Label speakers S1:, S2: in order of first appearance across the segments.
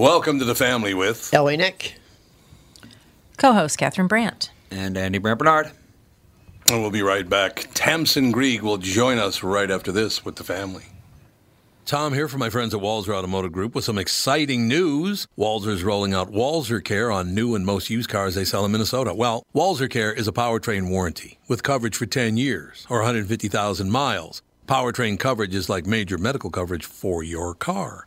S1: Welcome to the family with
S2: Ellie Nick.
S3: Co host Catherine Brandt.
S4: And Andy Brandt Bernard.
S1: And we'll be right back. Tamsin Grieg will join us right after this with the family. Tom here from my friends at Walser Automotive Group with some exciting news. Walser's rolling out Walser Care on new and most used cars they sell in Minnesota. Well, Walser Care is a powertrain warranty with coverage for 10 years or 150,000 miles. Powertrain coverage is like major medical coverage for your car.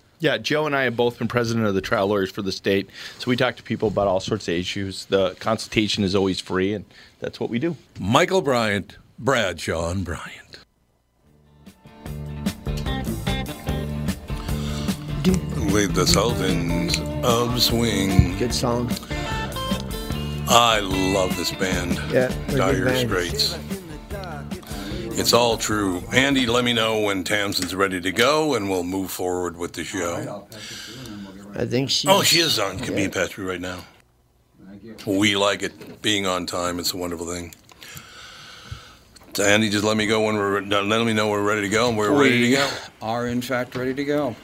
S5: Yeah, Joe and I have both been president of the trial lawyers for the state, so we talk to people about all sorts of issues. The consultation is always free, and that's what we do.
S1: Michael Bryant, Bradshaw and Bryant. With the Sultans of Swing.
S2: Good song.
S1: I love this band.
S2: Yeah,
S1: Dire
S2: good band.
S1: Straits. It's all true. Andy, let me know when Tamsin's ready to go, and we'll move forward with the show.
S2: I think she.
S1: Oh, she is on. Can be in Petri right now. We like it being on time. It's a wonderful thing. So Andy, just let me go when we're let me know we're ready to go, and we're ready to go.
S4: are, in fact, ready to go.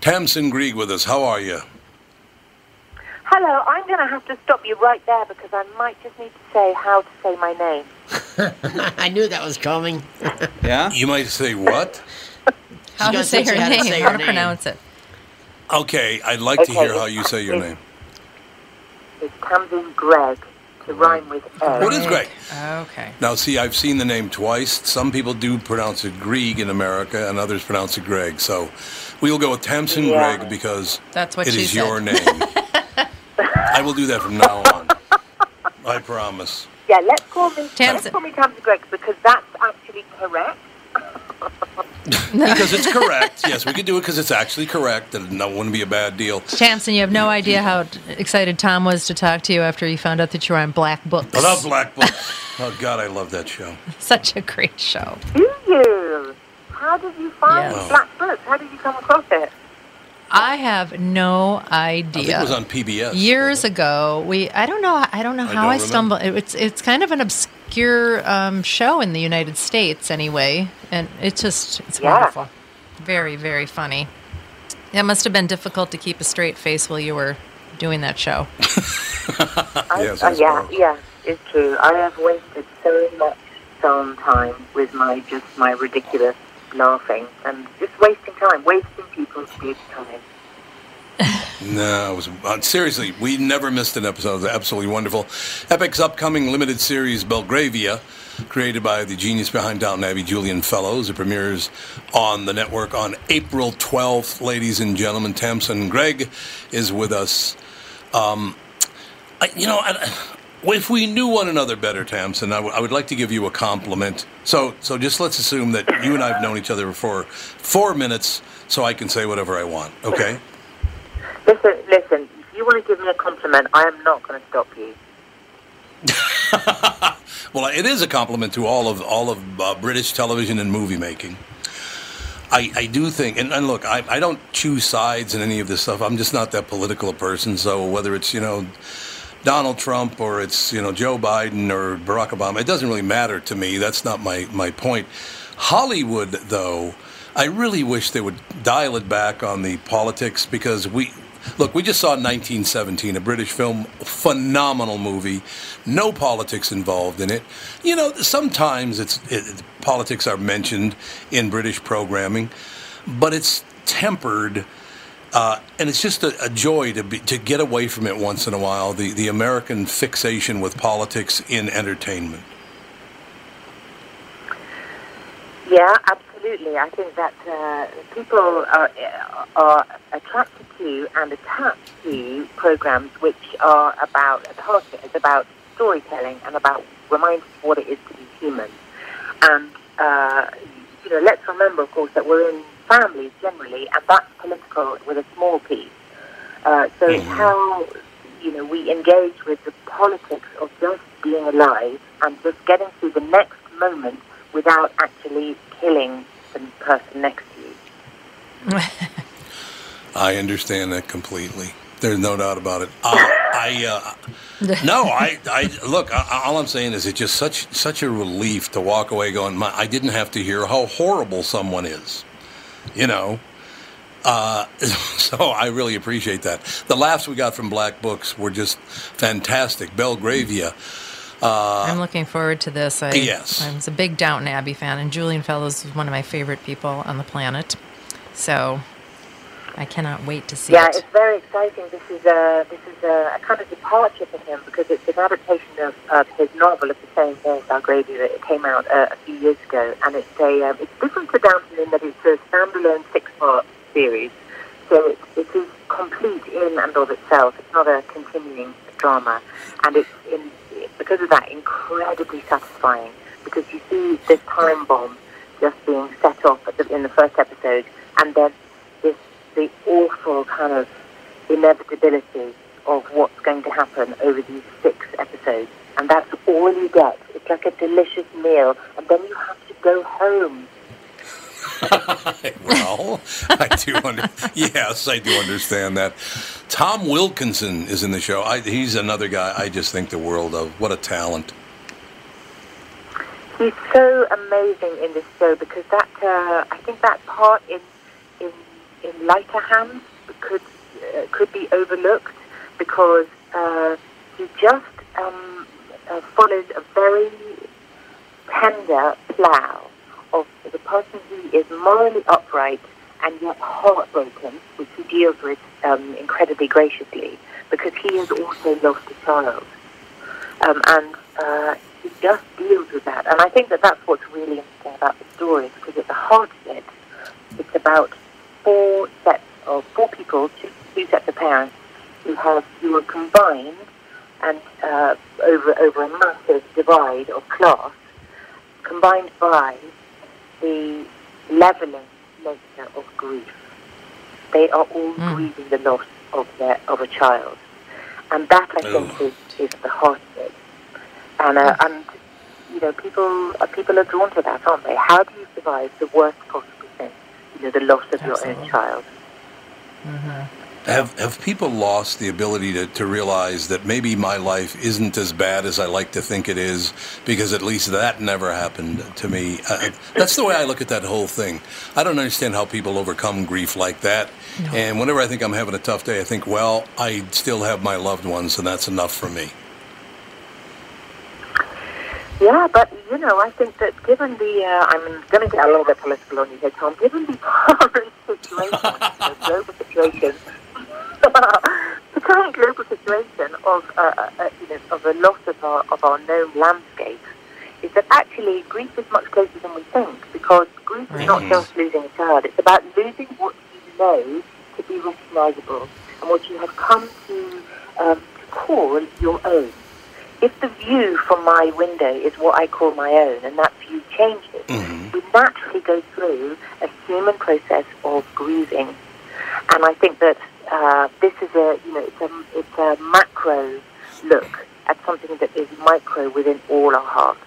S1: Tamsin Grieg with us. How are you?
S6: Hello, I'm going to have to stop you right there because I might just need to say how to say my name.
S2: I knew that was coming.
S4: Yeah?
S1: You might say what?
S3: How to
S2: gonna
S3: say
S2: teach
S3: her
S2: you how to
S3: name,
S2: say
S3: how
S2: her
S3: to pronounce it.
S1: Okay, I'd like to hear how you say your
S6: it's-
S1: name.
S6: It's Tamsin Greig to rhyme with egg.
S1: What is Greg?
S3: Okay.
S1: Now, see, I've seen the name twice. Some people do pronounce it Grieg in America, and others pronounce it Greg. So we'll go with Tamsin
S6: Yeah.
S1: Gregg because
S3: That's what
S1: it is
S3: said.
S1: your name. I will do that from now on. I promise.
S6: Yeah, let's call me
S3: Tamsin.
S6: let's call me Tamsin Greig because that's actually correct.
S1: Because it's correct. Yes, we could do it because it's actually correct, and that wouldn't be a bad deal.
S3: Tamsin, you have no idea how excited Tom was to talk to you after he found out that you were on Black Books.
S1: I love Black Books. Oh, God, I love that show.
S3: Such a great show.
S6: Do you? How did you find
S3: Yes.
S6: Black Books? How did you come across it?
S3: I have no
S1: I think
S3: idea.
S1: it was on PBS.
S3: Years ago, we I don't know I don't know
S1: I
S3: how
S1: don't
S3: I stumbled. It's it's kind of an obscure um, show in the United States anyway, and it's just it's
S6: Yeah.
S3: wonderful, very very funny. It must have been difficult to keep a straight face while you were doing that show.
S6: I,
S1: Yes,
S6: uh, yeah, yeah, it's true. I have wasted so much phone time with my just my ridiculous laughing and just wasting time, wasting people's good time.
S1: No, was uh, seriously. We never missed an episode. It was absolutely wonderful. Epix upcoming limited series Belgravia, created by the genius behind Downton Abbey, Julian Fellowes. It premieres on the network on April 12th. Ladies and gentlemen, Tamsin Greig is with us. Um, I, you know, if we knew one another better, Tamsin, I, w- I would like to give you a compliment. So, so just let's assume that you and I have known each other for four minutes, so I can say whatever I want. Okay.
S6: Listen, listen. If you want to give me a compliment, I am not going to stop you.
S1: Well, it is a compliment to all of all of uh, British television and movie making. I, I do think, and, and look, I, I don't choose sides in any of this stuff. I'm just not that political a person. So whether it's you know Donald Trump or it's you know Joe Biden or Barack Obama, it doesn't really matter to me. That's not my my point. Hollywood, though, I really wish they would dial it back on the politics because we look. We just saw 1917, a British film, phenomenal movie, no politics involved in it. You know, sometimes it's it, politics are mentioned in British programming, but it's tempered. Uh, and it's just a, a joy to be, to get away from it once in a while. The the American fixation with politics in entertainment.
S6: Yeah, absolutely. I think that uh, people are, are attracted to and attached to programs which are about, is about storytelling and about reminding what it is to be human. And, uh, you know, let's remember, of course, that we're in families generally, and that's political with a small p. Uh, so it's how, you know, we engage with the politics of just being alive and just getting through the next moment without actually killing the person next to you.
S1: I understand that completely. There's no doubt about it. Uh, I uh, no, I, I look. I, all I'm saying is it's just such such a relief to walk away going. I didn't have to hear how horrible someone is. You know. Uh, so I really appreciate that. The laughs we got from Black Books were just fantastic. Belgravia. Uh,
S3: I'm looking forward to this. I,
S1: Yes.
S3: I was a big Downton Abbey fan, and Julian Fellowes is one of my favorite people on the planet. So I cannot wait to see
S6: Yeah,
S3: it.
S6: it's very exciting. This is a this is a, a kind of departure for him because it's an adaptation of, of his novel of the same name, Belgravia. It came out uh, a few years ago, and it's a um, it's different to Downton in that it's a standalone six-part series. So it, it is complete in and of itself. It's not a continuing drama, and it's in, because of that incredibly satisfying. Because you see this time bomb just being set off at the, in the first episode, and then the awful kind of inevitability of what's going to happen over these six episodes, and that's all you get. It's like a delicious meal, and then you have to go home.
S1: well, I do. Under, yes, I do understand that. Tom Wilkinson is in the show. I, he's another guy I just think the world of. What a talent!
S6: He's so amazing in this show because that uh, I think that part in in lighter hands could uh, could be overlooked because uh, he just um, uh, follows a very tender plough of the person who is morally upright and yet heartbroken, which he deals with um, incredibly graciously because he has also lost a child. Um, and uh, he just deals with that. And I think that that's what's really interesting about the story because at the heart of it, it's about four sets of four people, two, two sets of parents who have who are combined and uh, over over a massive divide of class, combined by the leveling nature of grief. They are all grieving the loss of their of a child, and that I think is, is the heart of it. And uh, and you know people uh, people are drawn to that, aren't they? How do you survive the worst possible? You know, the loss of your own child.
S1: Have have people lost the ability to, to realize that maybe my life isn't as bad as I like to think it is because at least that never happened to me. Uh, that's the way I look at that whole thing. I don't understand how people overcome grief like that. And whenever I think I'm having a tough day, I think, well, I still have my loved ones, and that's enough for me.
S6: Yeah, but you know, I think that given the, uh, I'm going to get a little bit political on you here, Tom. Given the current situation, the global situation, the current global situation of, uh, uh, uh, you know, of the loss of our of our known landscape, is that actually grief is much closer than we think. Because grief is not just losing a child; it's about losing what you know to be recognisable and what you have come to um, to call your own if the view from my window is what I call my own, and that view changes, we naturally go through a human process of grieving. And I think that uh, this is a, you know, it's a, it's a macro look at something that is micro within all our hearts.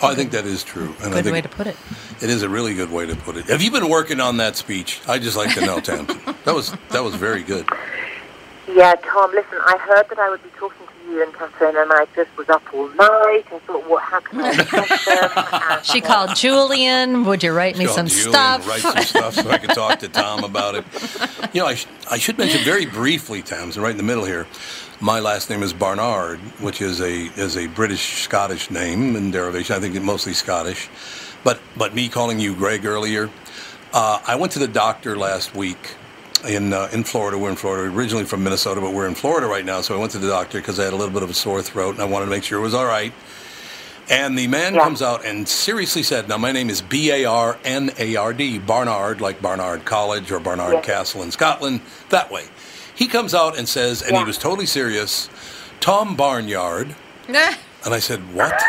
S1: Oh, I think that is true. And I
S3: Good
S1: think
S3: way to put it.
S1: It is a really good way to put it. Have you been working on that speech? I just like to know, Tamsin. That was that was very good.
S6: Yeah, Tom, listen, I heard that I would be talking to you and Catherine, and I just was up all night. I thought, what? How can I them?
S3: She
S6: uh,
S3: called Julian. Would you write me some
S1: Julian,
S3: stuff?
S1: Write some stuff so I can talk to Tom about it. You know, I, sh- I should mention very briefly, Tamsin, right in the middle here. My last name is Barnard, which is a is a British Scottish name in derivation. I think it's mostly Scottish. But but me calling you Greg earlier, uh, I went to the doctor last week in uh, in Florida. We're in Florida, originally from Minnesota, but we're in Florida right now. So I went to the doctor because I had a little bit of a sore throat, and I wanted to make sure it was all right. And the man
S6: Yeah.
S1: comes out and seriously said, "Now my name is B A R N A R D, Barnard, like Barnard College or Barnard
S6: Yes.
S1: Castle in Scotland, that way." He comes out and says, and he was totally serious, "Tom Barnyard." And I said, "What?"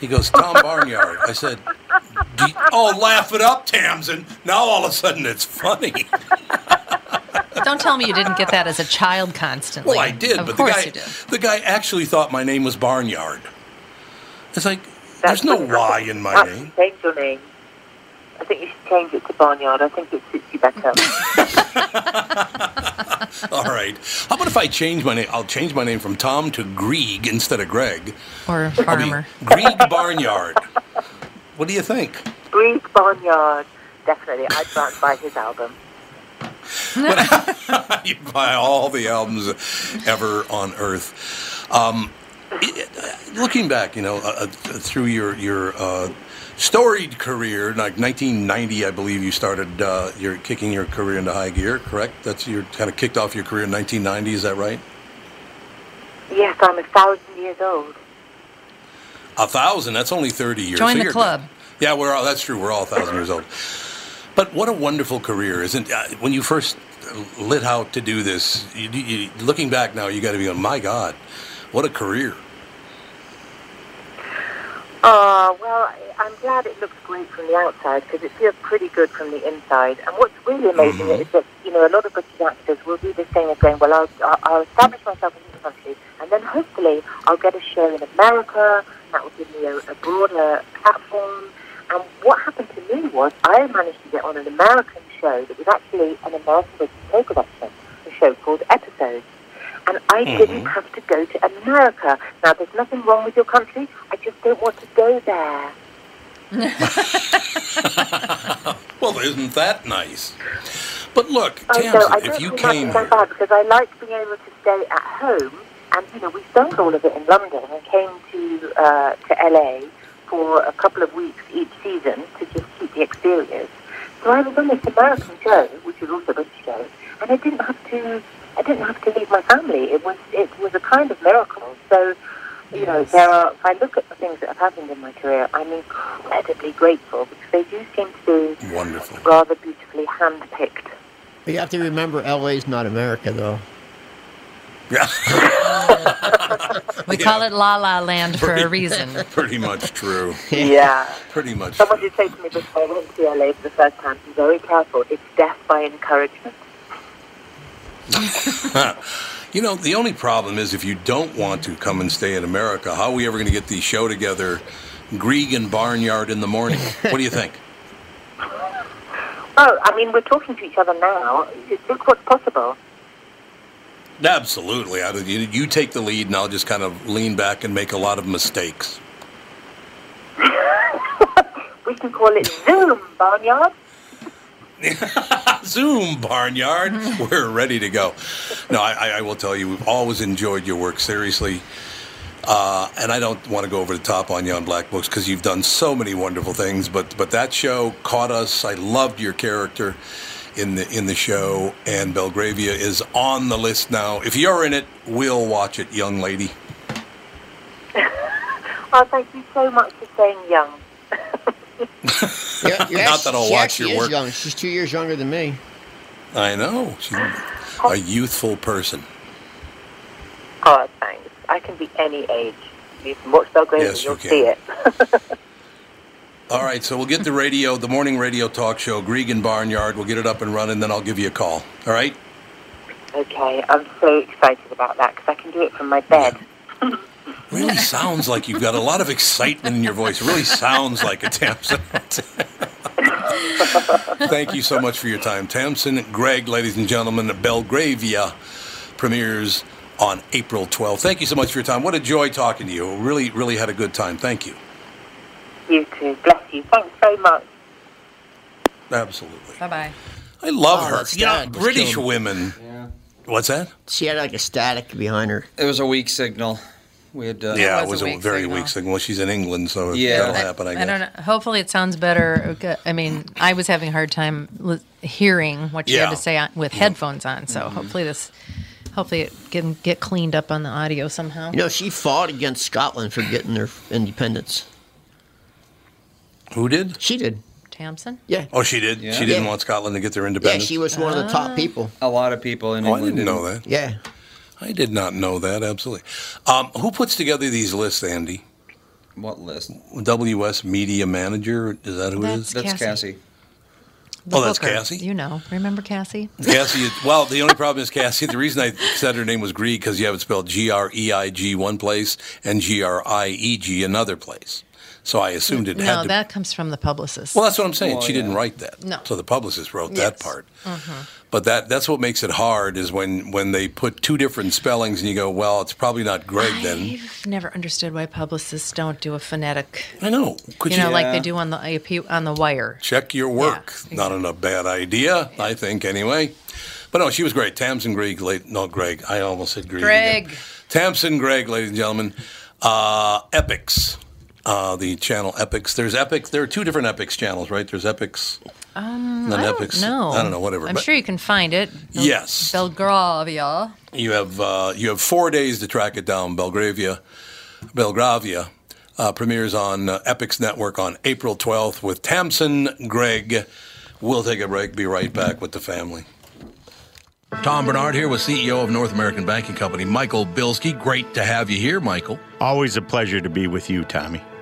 S1: He goes, "Tom Barnyard." I said, you- "Oh, laugh it up, Tamsin." Now all of a sudden it's funny.
S3: Don't tell me you didn't get that as a child constantly.
S1: Well, I did,
S3: Of
S1: but the guy,
S3: you did.
S1: the guy actually thought my name was Barnyard. It's like
S6: that's
S1: there's no Y in my
S6: Perhaps
S1: name.
S6: Change your name. I think you should change it to Barnyard. I think it suits you better.
S1: All right. How about if I change my name? I'll change my name from Tom to Grieg instead of Greg.
S3: Or
S1: I'll
S3: farmer.
S1: Grieg Barnyard. What do you think?
S6: Breathe Barnyard. Definitely. I'd go and buy his album.
S1: you buy all the albums ever on earth. Um, looking back, you know, uh, uh, through your your uh, storied career, like 1990, I believe you started uh, your kicking your career into high gear. Correct? That's you kind of kicked off your career in 1990. Is that right?
S6: Yes, I'm a thousand years old.
S1: A thousand. That's only 30 years.
S3: Join
S1: So
S3: the club.
S1: good. Yeah, we're all. That's true. We're all a thousand years old. But what a wonderful career, isn't? Uh, when you first lit out to do this, you, you, looking back now, you got to be going, my God, what a career.
S6: Oh, well, I'm glad it looks great from the outside because it feels pretty good from the inside. And what's really amazing is that, you know, a lot of British actors will do this thing of going, well, I'll, I'll- I'll establish myself in this country and then hopefully I'll get a show in America. That would give me a, a broader platform. And what happened to me was I managed to get on an American show that was actually an American British co-production, a show called Episodes. And I hmm. didn't have to go to America. Now, there's nothing wrong with your country. I just don't want to go there.
S1: Well, isn't that nice? But look,
S6: I know. I
S1: Tamsin, if you
S6: think
S1: came
S6: that's so
S1: here,
S6: bad because I like being able to stay at home. And, you know, we filmed all of it in London and came to, uh, to LA for a couple of weeks each season to just keep the experience. So I was on this American show, which was also a British show, and I didn't have to, I didn't have to leave my family. It was, it was a kind of miracle. So, you know, there are, if I look at the things that have happened in my career, I'm incredibly grateful because they do seem to be
S1: wonderful.
S6: rather beautifully handpicked.
S2: You have to remember, LA's not America, though.
S1: Yeah,
S3: We
S1: Yeah.
S3: call it La La Land for a reason.
S1: pretty much true.
S6: Yeah.
S1: Pretty much.
S6: Someone
S1: True.
S6: did say to me before I went to LA for the first time, be very careful, it's death by encouragement.
S1: You know, the only problem is if you don't want to come and stay in America, how are we ever going to get the show together? Grieg and Barnyard in the morning. What do you think?
S6: Oh, I mean, we're talking to each other now. Just Look what's possible.
S1: Absolutely. I, you, you take the lead, and I'll just kind of lean back and make a lot of mistakes.
S6: We can call it Zoom, Barnyard.
S1: Zoom, Barnyard. We're ready to go. No, I, I- I will tell you, we've always enjoyed your work, seriously. Uh, and I don't want to go over the top on you on Black Books because you've done so many wonderful things. But but that show caught us. I loved your character in the in the show, and Belgravia is on the list now. If you're in it, we'll watch it, young lady.
S6: Oh, thank you so much for saying young.
S2: Yeah, yeah,
S1: Not that I'll watch your work.
S2: young. She's two years younger than me.
S1: I know she's oh. a youthful person.
S6: Oh, thanks. I can be any age. You can watch Belgrade
S1: Yes,
S6: and
S1: you
S6: you'll
S1: can.
S6: see it.
S1: All right, so we'll get the radio, the morning radio talk show, Grieg and Barnyard. We'll get it up and running, then I'll give you a call. All right?
S6: Okay, I'm so excited about that because I can do it from my bed.
S1: Really sounds like you've got a lot of excitement in your voice. Really sounds like a Tamsin. Thank you so much for your time. Tamsin, Greg, ladies and gentlemen, Belgravia premieres on April 12th. Thank you so much for your time. What a joy talking to you. Really, really had a good time. Thank you.
S6: You too. Bless you. Thanks so much.
S1: Absolutely.
S3: Bye bye.
S1: I love
S2: Oh,
S1: her.
S2: that's
S1: You know,
S2: sad. That's
S1: British
S2: killing
S1: women.
S4: Yeah.
S1: What's that?
S2: She had like a static behind her.
S4: It was a weak signal. We had. Uh,
S1: yeah, it
S3: was
S1: was
S3: a
S1: a,
S3: weak
S1: very
S3: signal.
S1: weak signal. Well, she's in England, so
S4: Yeah.
S1: that'll
S4: I-
S1: happen, I guess.
S3: I don't know. Hopefully, it sounds better. Okay, I mean, I was having a hard time li- hearing what she
S1: Yeah.
S3: had to say on, with headphones on. So hopefully this, hopefully it can get cleaned up on the audio somehow.
S2: You know, she fought against Scotland for getting their independence.
S1: Who did?
S2: She did.
S3: Tamsin.
S2: Yeah.
S1: Oh, she did.
S4: Yeah.
S1: She didn't
S2: Yeah.
S1: want Scotland to get their
S2: Yeah,
S1: independence.
S2: she was one of the top people.
S4: a lot of people in
S1: Oh, I
S4: England
S1: didn't know that.
S2: Yeah.
S1: I did not know that. Absolutely. Um, who puts together these lists, Andy?
S4: What list?
S1: WS Media Manager. Is that who it is?
S3: That's
S4: That's
S3: Cassie.
S4: Cassie.
S3: The
S1: Oh, that's
S3: Booker.
S1: Cassie?
S3: You know, remember Cassie?
S1: Cassie. Well, the only problem is Cassie. The reason I said her name was Grieg because you have it spelled G R E I G one place and G R I E G another place. So I assumed it had
S3: No, that comes from the publicist.
S1: well, that's what I'm saying.
S4: Well,
S1: she didn't write that.
S3: No.
S1: So the publicist wrote that
S3: Yes.
S1: part. But that that's what makes it hard is when when they put two different spellings and you go, well, it's probably not Greg then.
S3: I've never understood why publicists don't do a phonetic.
S1: I know. Could
S3: You
S1: you,
S3: know, like they do on the AP on the wire.
S1: check your work?
S3: Yeah,
S1: Not a bad idea, I think, anyway. But no, she was great. Tamsin Greg, late, no, Greg. I almost said Greg. again.
S3: Greg.
S1: Tamsin Greg, ladies and gentlemen. Uh, Epix. Uh, the channel Epix. There's Epix. There are two different Epix channels, right? There's Epix. Um,
S3: I don't know.
S1: I don't know. Whatever.
S3: I'm
S1: But
S3: sure you can find it. Bel-
S1: Yes.
S3: Belgravia.
S1: you have uh, you have four days to track it down. Belgravia, Belgravia uh, premieres on uh, Epix Network on April 12th with Tamsin Greig. We'll take a break. Be right back with the family. Tom Barnard here with CEO of North American Banking Company, Michael Bilski. Great to have you here, Michael.
S7: Always a pleasure to be with you, Tommy.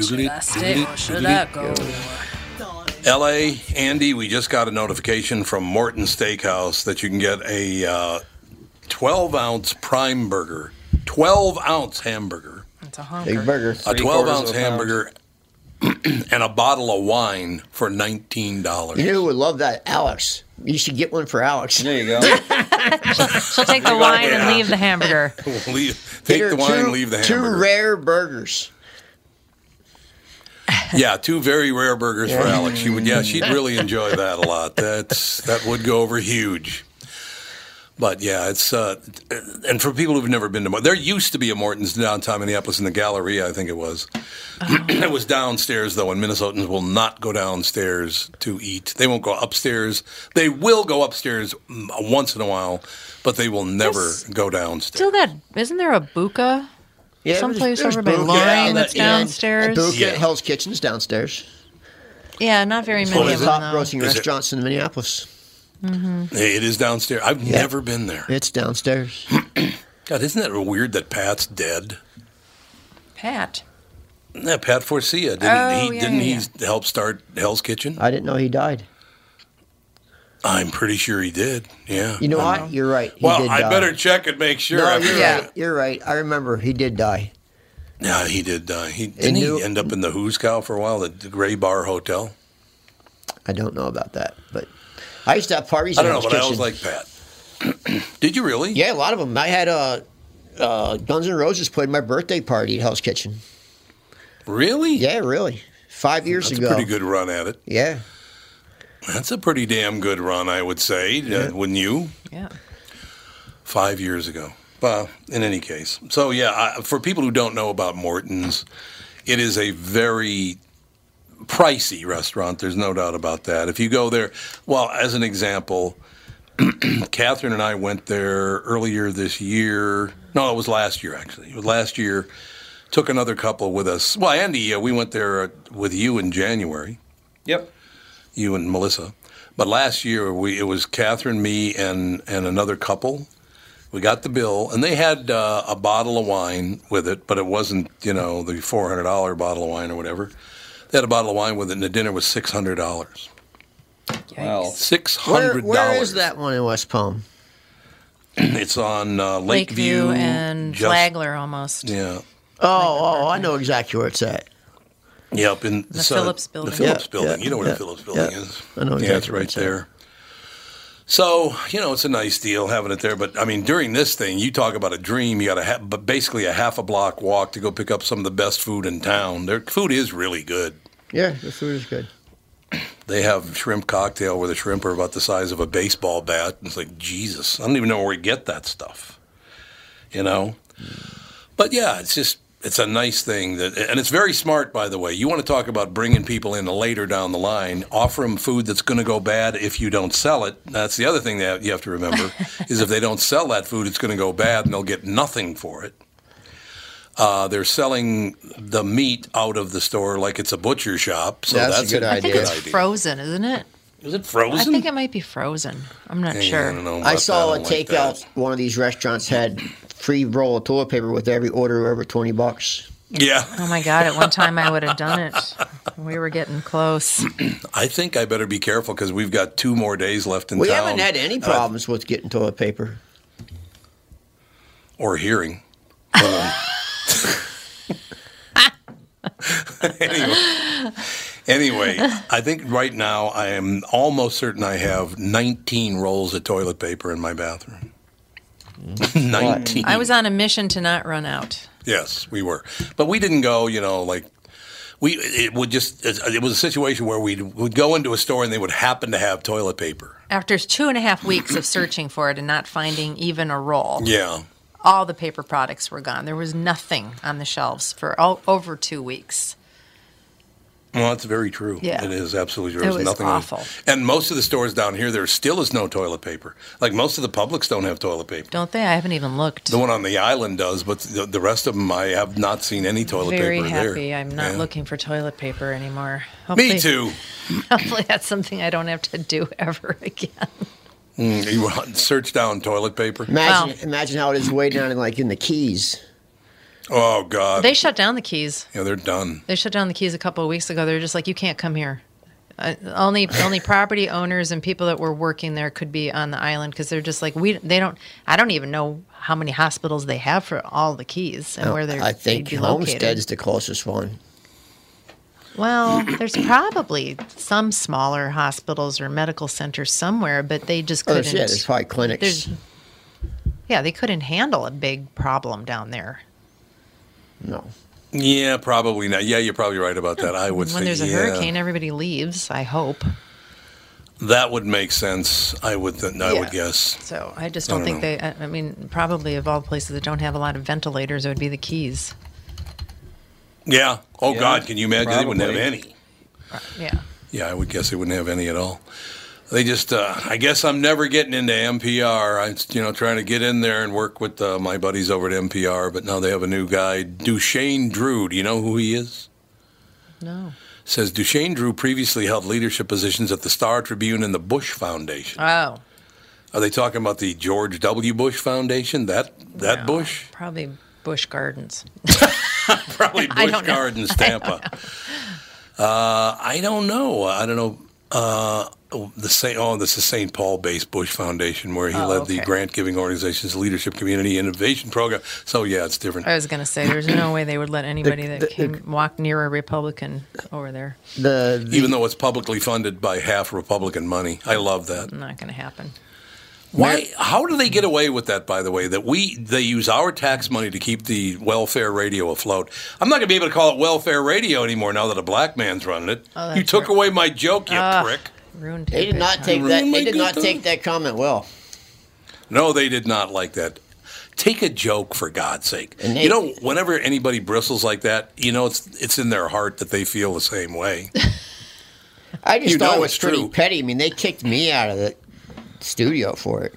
S3: Should I stay or should I go?
S1: LA, Andy, we just got a notification from Morton Steakhouse that you can get a uh, 12 ounce prime burger, 12 ounce hamburger,
S3: It's a honker.
S2: Big burger.
S1: a
S4: Three
S1: 12
S4: quarters
S1: ounce
S4: of
S1: hamburger, and a bottle of wine for $19.
S2: You know who would love that? Alex. You should get one for Alex.
S4: There you go.
S3: She'll take the wine and leave the hamburger.
S1: leave, take
S2: her
S1: the wine,
S2: two,
S1: leave the hamburger.
S2: Two rare burgers.
S1: Yeah, two very rare burgers for Alex. She would, yeah, she'd really enjoy that a lot. That's that would go over huge. But yeah, it's uh, and for people who've never been to, Mor- there used to be a Morton's downtown Minneapolis in the Galleria, I think it was. it was downstairs though, and Minnesotans will not go downstairs to eat. They won't go upstairs. They will go upstairs mm, once in a while, but they will never
S3: There's
S1: go downstairs.
S3: Still that isn't there a Buca
S2: Yeah,
S3: Someplace
S2: there's
S3: over by
S2: Boot
S3: Loring
S2: Camp,
S3: that's
S2: yeah,
S3: downstairs.
S2: Boot Camp,
S1: Yeah.
S2: Hell's Kitchen's downstairs.
S3: Yeah, not very
S2: One
S3: many
S2: of
S3: of them
S2: Top grossing restaurants in Minneapolis.
S1: Hey, it is downstairs. I've
S2: Yeah.
S1: never been there.
S2: It's downstairs.
S1: God, isn't that weird that Pat's dead?
S3: Pat.
S1: Yeah, Pat Forciea didn't
S3: Oh,
S1: he?
S3: yeah,
S1: didn't
S3: yeah,
S1: he help start Hell's Kitchen?
S2: I didn't know he died.
S1: I'm pretty sure he did. Yeah.
S2: You know
S3: Wow.
S2: what? You're right. He
S1: well,
S2: did
S1: I
S2: die.
S1: better check and make sure.
S2: No, you're
S3: Yeah.
S2: right. You're right. I remember he did die.
S1: Yeah, he did die. He didn't
S2: knew-
S1: he end up in the Who's Cow for a while, the, the Gray Bar Hotel.
S2: I don't know about that, but I used to have parties.
S1: I don't know,
S2: Hell's
S1: but I always like Pat. did you really?
S2: Yeah, a lot of them. I had uh, uh, Guns N' Roses played my birthday party at Hell's Kitchen.
S1: Really?
S2: Yeah, really. Five years
S1: That's
S2: ago.
S1: a pretty good run at it.
S2: Yeah.
S1: That's a pretty damn good run, I would say. Uh, wouldn't you?
S3: Yeah.
S1: Five years ago. Well, in any case. So, yeah, I, for people who don't know about Morton's, it is a very pricey restaurant. There's no doubt about that. If you go there, well, as an example, Catherine and I went there earlier this year. No, it was last year, actually. It was last year. Took another couple with us. Well, Andy, uh, we went there uh, with you in January
S4: Yep.
S1: you and Melissa. But last year we it was Catherine, me, and and another couple. We got the bill, and they had uh, a bottle of wine with it, but it wasn't you know the four hundred dollar bottle of wine or whatever. They had a bottle of wine with it, and the dinner was six hundred dollars.
S4: Well,
S1: Six
S2: Where,
S1: hundred
S2: where
S1: dollars.
S2: is that one in West Palm?
S1: It's on uh, Lakeview,
S3: Lakeview and
S1: just-
S3: Flagler almost.
S1: Yeah.
S2: Oh, oh, I know exactly where it's at.
S1: Yep, in
S3: The Phillips building.
S1: The Phillips
S2: Yeah,
S1: building.
S2: yeah,
S1: you know where
S2: yeah,
S1: the Phillips building
S2: yeah.
S1: is.
S2: I know
S1: Yeah,
S2: exactly
S1: it's
S2: where
S1: right
S2: it's at.
S1: there. So you know, it's a nice deal having it there. But I mean, during this thing, you talk about a dream. You got a ha- but basically a half a block walk to go pick up some of the best food in town. Their food is really good.
S2: Yeah, the food is good.
S1: They have shrimp cocktail where the shrimp are about the size of a baseball bat. It's like Jesus. I don't even know where we get that stuff. You know. But yeah, it's just it's a nice thing that, and it's very smart, by the way. You want to talk about bringing people in later down the line, offer them food that's going to go bad if you don't sell it. That's the other thing that you have to remember is if they don't sell that food, it's going to go bad, and they'll get nothing for it. Uh, they're selling the meat out of the store like it's a butcher shop, so
S2: That's a
S1: that's,
S2: good
S3: I think
S2: idea.
S3: it's frozen, isn't it?
S1: Is it frozen?
S3: I think it might be frozen. I'm not
S1: Yeah,
S3: sure.
S1: I don't know
S2: I saw
S1: that.
S2: a
S1: don't like
S2: takeout.
S1: that.
S2: one of these restaurants had free roll of toilet paper with every order over twenty bucks.
S1: Yeah,
S3: Oh my God! At one time, I would have done it. We were getting close.
S1: I think I better be careful because we've got two more days left in
S2: We
S1: town.
S2: We haven't had any
S1: Uh,
S2: problems with getting toilet paper.
S1: or hearing. anyway, anyway, I think right now I am almost certain I have 19 rolls of toilet paper in my bathroom. Mm-hmm. 19.
S3: I was on a mission to not run out.
S1: Yes, we were, but we didn't go. You know, like we it would just it was a situation where we would go into a store and they would happen to have toilet paper.
S3: After two and a half weeks of searching for it and not finding even a roll,
S1: Yeah.
S3: all the paper products were gone. There was nothing on the shelves for all, over two weeks.
S1: Well, that's very true.
S3: Yeah.
S1: It is absolutely true.
S3: It
S1: There's
S3: was
S1: nothing
S3: awful.
S1: And most of the stores down here, there still is no toilet paper. Like most of the publics don't have toilet paper.
S3: Don't they? I haven't even looked.
S1: The one on the island does, but the, the rest of them, I have not seen any toilet paper there.
S3: Very
S1: paper
S3: happy.
S1: there.
S3: I'm not
S1: Yeah.
S3: looking for toilet paper anymore.
S1: Me too.
S3: Hopefully, that's something I don't have to do ever again.
S1: Mm, you want- search down toilet paper.
S2: Imagine,
S3: Wow.
S2: imagine how it is way down in like in the Keys.
S1: Oh God.
S3: They shut down the keys.
S1: yeah, they're done.
S3: They shut down the keys a couple of weeks ago. They're just like, you can't come here. Uh, only only property owners and people that were working there could be on the island because they're just like we. They don't. I don't even know how many hospitals they have for all the keys and where they're.
S2: I think
S3: they'd be located.
S2: Homestead's the closest one.
S3: Well, there's probably some smaller hospitals or medical centers somewhere, but they just
S2: Oh,
S3: couldn't.
S2: there's, yeah, there's probably clinics.
S3: there's- yeah, they couldn't handle a big problem down there.
S2: No.
S1: Yeah, probably not. Yeah, you're probably right about that. I would say
S3: when
S1: say
S3: there's a
S1: yeah,
S3: hurricane, everybody leaves. I hope.
S1: that would make sense. I would. Th- I
S3: Yeah.
S1: would guess.
S3: So I just don't,
S1: don't
S3: think they. I I mean, probably of all places that don't have a lot of ventilators, it would be the Keys.
S1: Yeah. Oh
S4: Yeah,
S1: God, can you imagine? They wouldn't have any.
S3: Yeah.
S1: Yeah, I would guess they wouldn't have any at all. They just, uh, I guess I'm never getting into NPR. I'm, you know, trying to get in there and work with uh, my buddies over at NPR, but now they have a new guy, Duchesne Drew. Do you know who he is?
S3: No.
S1: Says Duchesne Drew previously held leadership positions at the Star Tribune and the Bush Foundation.
S3: Oh.
S1: Are they talking about the George W. Bush Foundation? That that
S3: no,
S1: Bush?
S3: Probably Busch Gardens.
S1: Probably
S3: Busch.
S1: Gardens, Tampa. Uh, I don't know. I don't know. Uh, the Saint, oh, this is St. Paul based Bush Foundation, where he
S3: Oh,
S1: led the grant giving organization's leadership community innovation program. So yeah, it's different.
S3: I was going to say, there's no way they would let anybody that
S2: the-
S3: came walk near a Republican over there.
S2: The, the
S1: Even though it's publicly funded by half Republican money, I love that.
S3: Not going to happen.
S1: Why? How do they get away with that? By the way, that we they use our tax money to keep the welfare radio afloat. I'm not going to be able to call it welfare radio anymore now that a black man's running it.
S3: Oh,
S1: you took
S3: right.
S1: away my joke, you
S3: Ah.
S1: prick.
S3: Ruined
S2: they did not take that. They did not
S1: time.
S2: take that comment well.
S1: No, they did not like that. Take a joke for God's sake.
S2: They-
S1: you know, whenever anybody bristles like that, you know it's it's in their heart that they feel the same way.
S2: I just
S1: You
S2: thought
S1: know
S2: it was
S1: it's
S2: pretty
S1: true.
S2: petty. I mean, they kicked me out of the studio for it.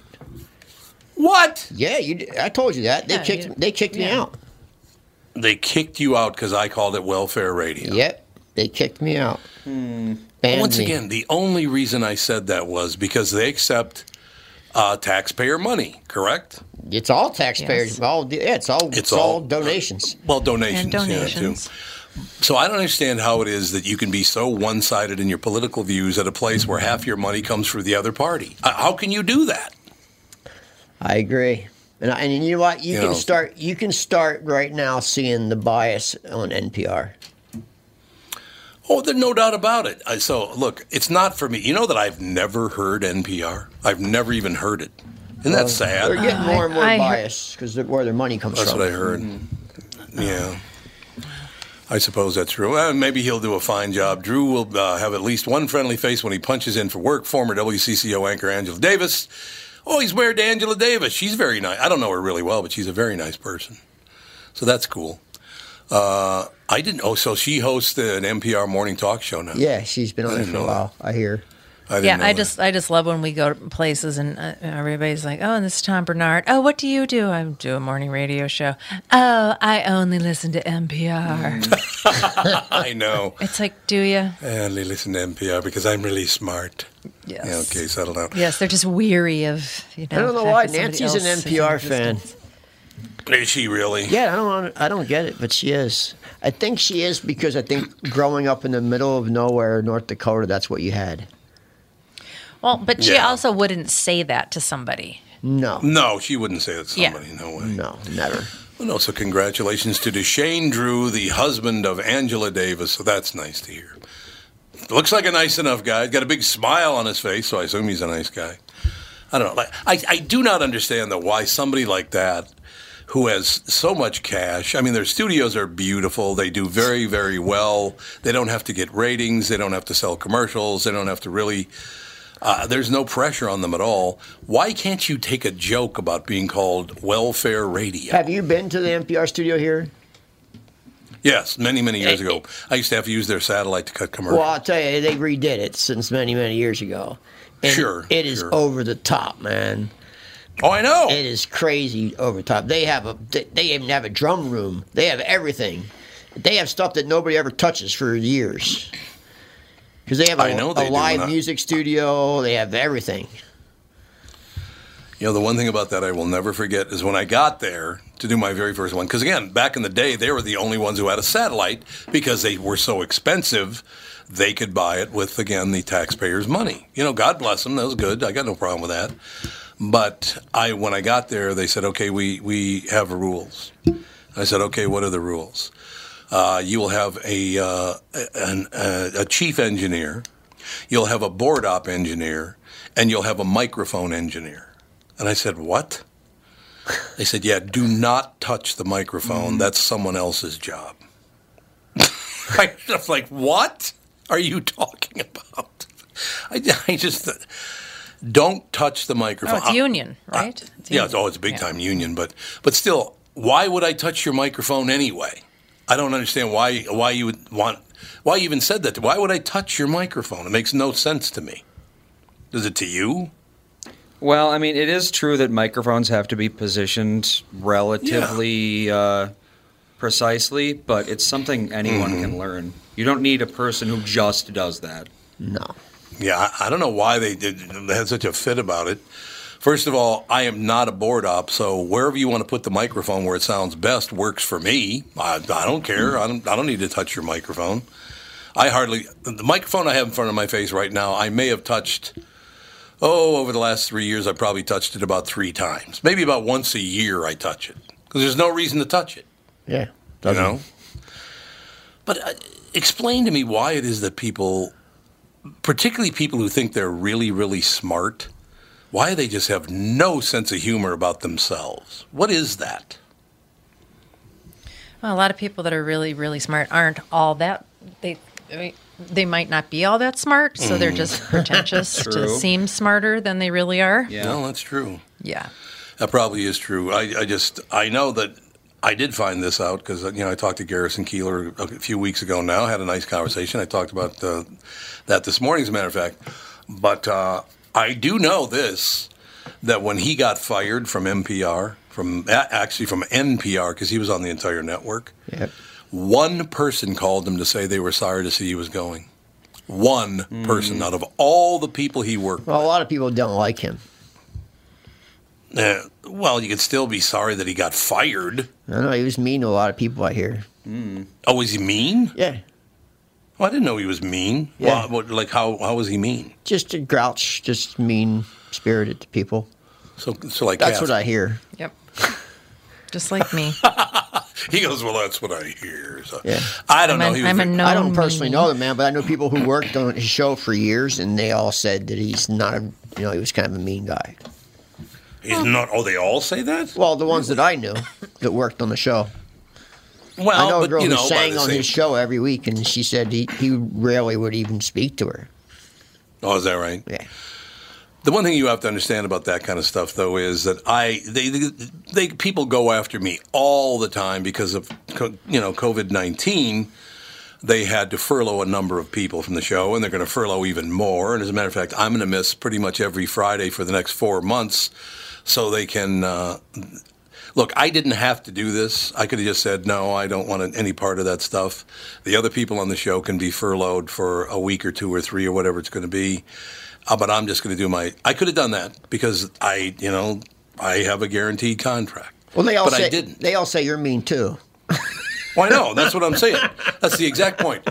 S1: what?
S2: Yeah, you. I told you that. They
S3: Yeah,
S2: kicked.
S3: you-
S2: they kicked me out.
S1: They kicked you out because I called it welfare radio.
S2: Yep, they kicked me out. Banned
S1: Once
S2: me.
S1: again, the only reason I said that was because they accept uh, taxpayer money. Correct?
S2: it's all taxpayers.
S3: Yes.
S2: All yeah, it's all. It's,
S1: It's
S2: all,
S1: all-
S2: donations.
S1: Well, donations.
S3: And
S1: yeah,
S3: donations.
S1: too. So I don't understand how it is that you can be so one-sided in your political views at a place where half your money comes from the other party. Uh, how can you do that?
S2: I agree. And, I, and you know what? You,
S1: You
S2: can
S1: know-
S2: start. You can start right now seeing the bias on NPR.
S1: Oh, there's no doubt about it. I, so look, it's not for me. You know that I've never heard NPR. I've never even heard it. Isn't that sad?
S2: They're getting more and more
S3: I- I
S2: biased because where their money comes
S1: That's
S2: from.
S1: That's what I heard. Yeah. I suppose that's true. Uh, maybe he'll do a fine job. Drew will uh, have at least one friendly face when he punches in for work. Former WCCO anchor Angela Davis. Oh, he's married to Angela Davis. She's very nice. I don't know her really well, but she's a very nice person. So that's cool. Uh, I didn't. Oh, so she hosts an NPR morning talk show now.
S2: Yeah, she's been on it for a while. I hear.
S1: I
S3: Yeah,
S1: know
S3: I
S1: that.
S3: just I just love when we go to places and uh, everybody's like, "Oh, and this is Tom Barnard. Oh, what do you do? I do a morning radio show. Oh, I only listen to NPR.
S1: Mm. I know.
S3: It's like, do you?
S1: I only listen to NPR because I'm really smart.
S3: Yes.
S1: Yeah, okay, settle down.
S3: Yes, they're just weary of you know.
S2: I don't know why Nancy's an
S3: else
S2: NPR fan.
S1: Is she really?
S2: Yeah, I don't. want- I don't get it, but she is. I think she is because I think growing up in the middle of nowhere, North Dakota, that's what you had.
S3: Well, but she
S1: Yeah.
S3: also wouldn't say that to somebody.
S2: No,
S1: No, she wouldn't say that to
S3: Yeah.
S1: somebody. No way.
S2: no, never.
S1: Well, no, so congratulations to Duchesne Drew, the husband of Angela Davis. So that's nice to hear. Looks like a nice enough guy. Got a big smile on his face, so I assume he's a nice guy. I don't know. Like, I, I do not understand though why somebody like that, who has so much cash. I mean, their studios are beautiful. They do very, very well. They don't have to get ratings. They don't have to sell commercials. They don't have to really. Uh, there's no pressure on them at all. Why can't you take a joke about being called welfare radio?
S2: Have you been to the NPR studio here?
S1: Yes, many, many years ago. I used to have to use their satellite to cut commercials.
S2: Well, I'll tell you, they redid it since many, many years ago. And
S1: Sure,
S2: it is
S1: sure.
S2: over the top, man.
S1: oh, I know.
S2: It is crazy over the top. They have a, they, they even have a drum room. They have everything. They have stuff that nobody ever touches for years. Because they have a,
S1: I know they
S2: a
S1: do,
S2: live
S1: I-
S2: music studio. They have everything.
S1: You know, the one thing about that I will never forget is when I got there to do my very first one. Because again, back in the day, they were the only ones who had a satellite because they were so expensive. They could buy it with again the taxpayers' money. You know, God bless them. That was good. I got no problem with that. But I, when I got there, they said, "Okay, we we have rules." I said, "Okay, what are the rules?" Uh, you will have a, uh, an, uh, a chief engineer, you'll have a board op engineer, and you'll have a microphone engineer. And I said, What? They said, Yeah, do not touch the microphone. That's someone else's job. I was like, What are you talking about? I, I just don't touch the
S3: Oh,
S1: microphone.
S3: it's union, right? It's
S1: Yeah,
S3: union.
S1: it's, oh, it's a big
S3: Yeah.
S1: time union, but but still, why would I touch your microphone anyway? I don't understand why why you would want why you even said that. Why would I touch your microphone? It makes no sense to me. Is it to you?
S4: Well, I mean, it is true that microphones have to be positioned relatively uh, precisely, but it's something anyone
S1: Mm-hmm.
S4: can learn. You don't need a person who just does that.
S2: No.
S1: Yeah, I, I don't know why they did they had such a fit about it. First of all, I am not a board op, so wherever you want to put the microphone where it sounds best works for me. I, I don't care. I don't, I don't need to touch your microphone. I hardly the microphone I have in front of my face right now. I may have touched. Oh, over the last three years, I probably touched it about three times. Maybe about once a year, I touch it because there's no reason to touch it.
S2: Yeah.
S1: You know. But uh, explain to me why it is that people, particularly people who think they're really, really smart, why they just have no sense of humor about themselves. What is that?
S3: Well, a lot of people that are really, really smart aren't all that. They I mean, they might not be all that smart, so they're just pretentious to seem smarter than they really are.
S4: Yeah.
S1: No, that's true.
S3: Yeah.
S1: That probably is true. I, I just I know that I did find this out because you know I talked to Garrison Keillor a few weeks ago. Now had a nice conversation. I talked about uh, that this morning, as a matter of fact. But uh, I do know this that when he got fired from NPR, from actually from NPR because he was on the entire network,
S2: Yep.
S1: one person called him to say they were sorry to see he was going. One person out of all the people he worked
S2: Well, a lot of people don't like him.
S1: Uh, well, you could still be sorry that he got fired.
S2: I don't know he was mean to a lot of people. I hear.
S1: Oh, was he mean?
S2: Yeah.
S1: Well, I didn't know he was mean.
S2: Yeah.
S1: Well, what, like how how was he mean?
S2: Just a grouch, just mean spirited to people.
S1: So so like
S2: That's
S1: Cass-
S2: what I hear.
S3: Yep. Just like me.
S1: He goes, well, that's what I hear. So
S2: Yeah.
S1: I don't
S3: I'm
S1: know.
S3: a,
S1: He
S3: I'm a
S1: very-
S3: known
S2: I don't personally
S3: meanie.
S2: know the man, but I know people who worked on his show for years, and they all said that he's not a, you know, he was kind of a mean guy.
S1: he's not. Oh, they all say that.
S2: Well, the ones that I knew that worked on the show.
S1: Well,
S2: I know a
S1: but
S2: girl
S1: you
S2: who
S1: by
S2: sang on
S1: same-
S2: his show every week, and she said he, he rarely would even speak to her.
S1: Oh, is that right?
S2: Yeah.
S1: The one thing you have to understand about that kind of stuff, though, is that I they, they, they people go after me all the time because of you know COVID nineteen. They had to furlough a number of people from the show, and they're going to furlough even more. And as a matter of fact, I'm going to miss pretty much every Friday for the next four months, so they can. Uh, Look, I didn't have to do this. I could have just said, no, I don't want any part of that stuff. The other people on the show can be furloughed for a week or two or three or whatever it's going to be. Uh, but I'm just going to do my. I could have done that because I, you know, I have a guaranteed contract.
S2: Well, they all
S1: but
S2: say
S1: I didn't.
S2: they all say you're mean too.
S1: Well, I know. That's what I'm saying. That's the exact point.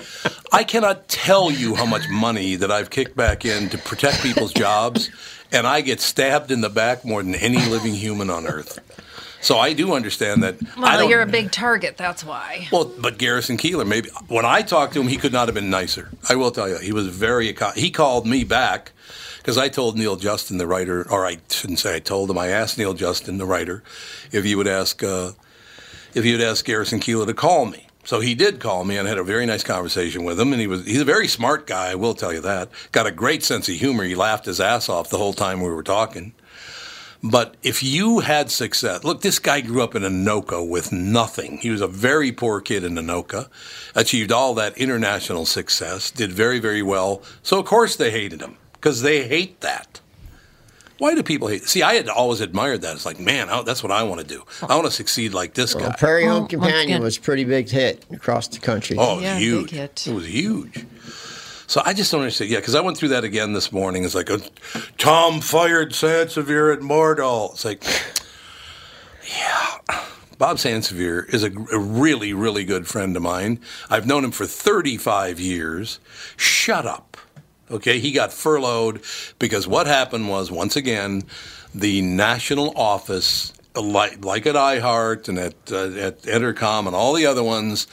S1: I cannot tell you how much money that I've kicked back in to protect people's jobs, and I get stabbed in the back more than any living human on earth. So I do understand that. I
S3: Well, you're a big target. That's why.
S1: Well, but Garrison Keillor, maybe when I talked to him, he could not have been nicer. I will tell you, he was very. He called me back because I told Neal Justin, the writer, or I shouldn't say I told him. I asked Neal Justin, the writer, if he would ask uh, if he would ask Garrison Keillor to call me. So he did call me and had a very nice conversation with him. And he was he's a very smart guy. I will tell you that. Got a great sense of humor. He laughed his ass off the whole time we were talking. But if you had success, look, this guy grew up in Anoka with nothing. He was a very poor kid in Anoka, achieved all that international success, did very, very well. So, of course, they hated him because they hate that. Why do people hate? See, I had always admired that. It's like, man, I, that's what I want to do. I want to succeed like this
S2: Well,
S1: guy.
S2: Prairie Home
S3: oh, Well,
S2: Companion was a pretty big hit across the country.
S1: Oh, it was
S3: Yeah, big
S1: huge.
S3: hit.
S1: It was huge. So I just don't understand. Yeah, because I went through that again this morning. It's like, uh, Tom fired Sansevere at Mordall. It's like, yeah. Bob Sansevere is a, a really, really good friend of mine. I've known him for 35 years. Shut up. Okay, he got furloughed because what happened was, once again, the national office, like, like at iHeart and at, uh, at Entercom and all the other ones,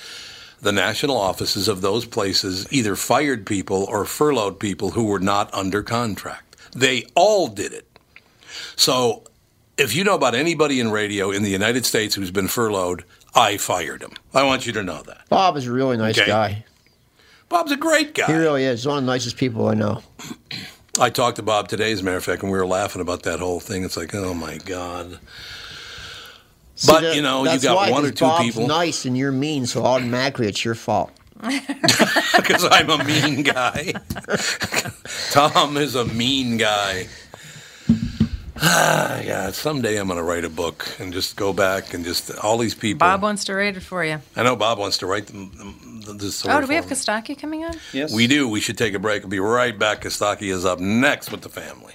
S1: the national offices of those places either fired people or furloughed people who were not under contract. They all did it. So if you know about anybody in radio in the United States who's been furloughed, I fired him. I want you to know that.
S2: Bob is a really nice
S1: Okay.
S2: guy.
S1: Bob's a great guy.
S2: He really is. He's one of the nicest people I know.
S1: I talked to Bob today, as a matter of fact, and we were laughing about that whole thing. It's like, oh my God.
S2: See,
S1: But,
S2: that-
S1: you know, you
S2: that's
S1: got
S2: why,
S1: one or
S2: 'cause
S1: two
S2: Bob's
S1: people-
S2: nice and you're mean, so automatically it's your fault.
S1: because I'm a mean guy. Tom is a mean guy. Ah, yeah. Someday I'm going to write a book and just go back and just all these people.
S3: Bob wants to rate it for you.
S1: I know Bob wants to write them. them- this
S3: Oh,
S1: story
S3: do we have. Kostaki coming on?
S4: Yes.
S1: We do. We should take a break. We'll be right back. Kostaki is up next with the family.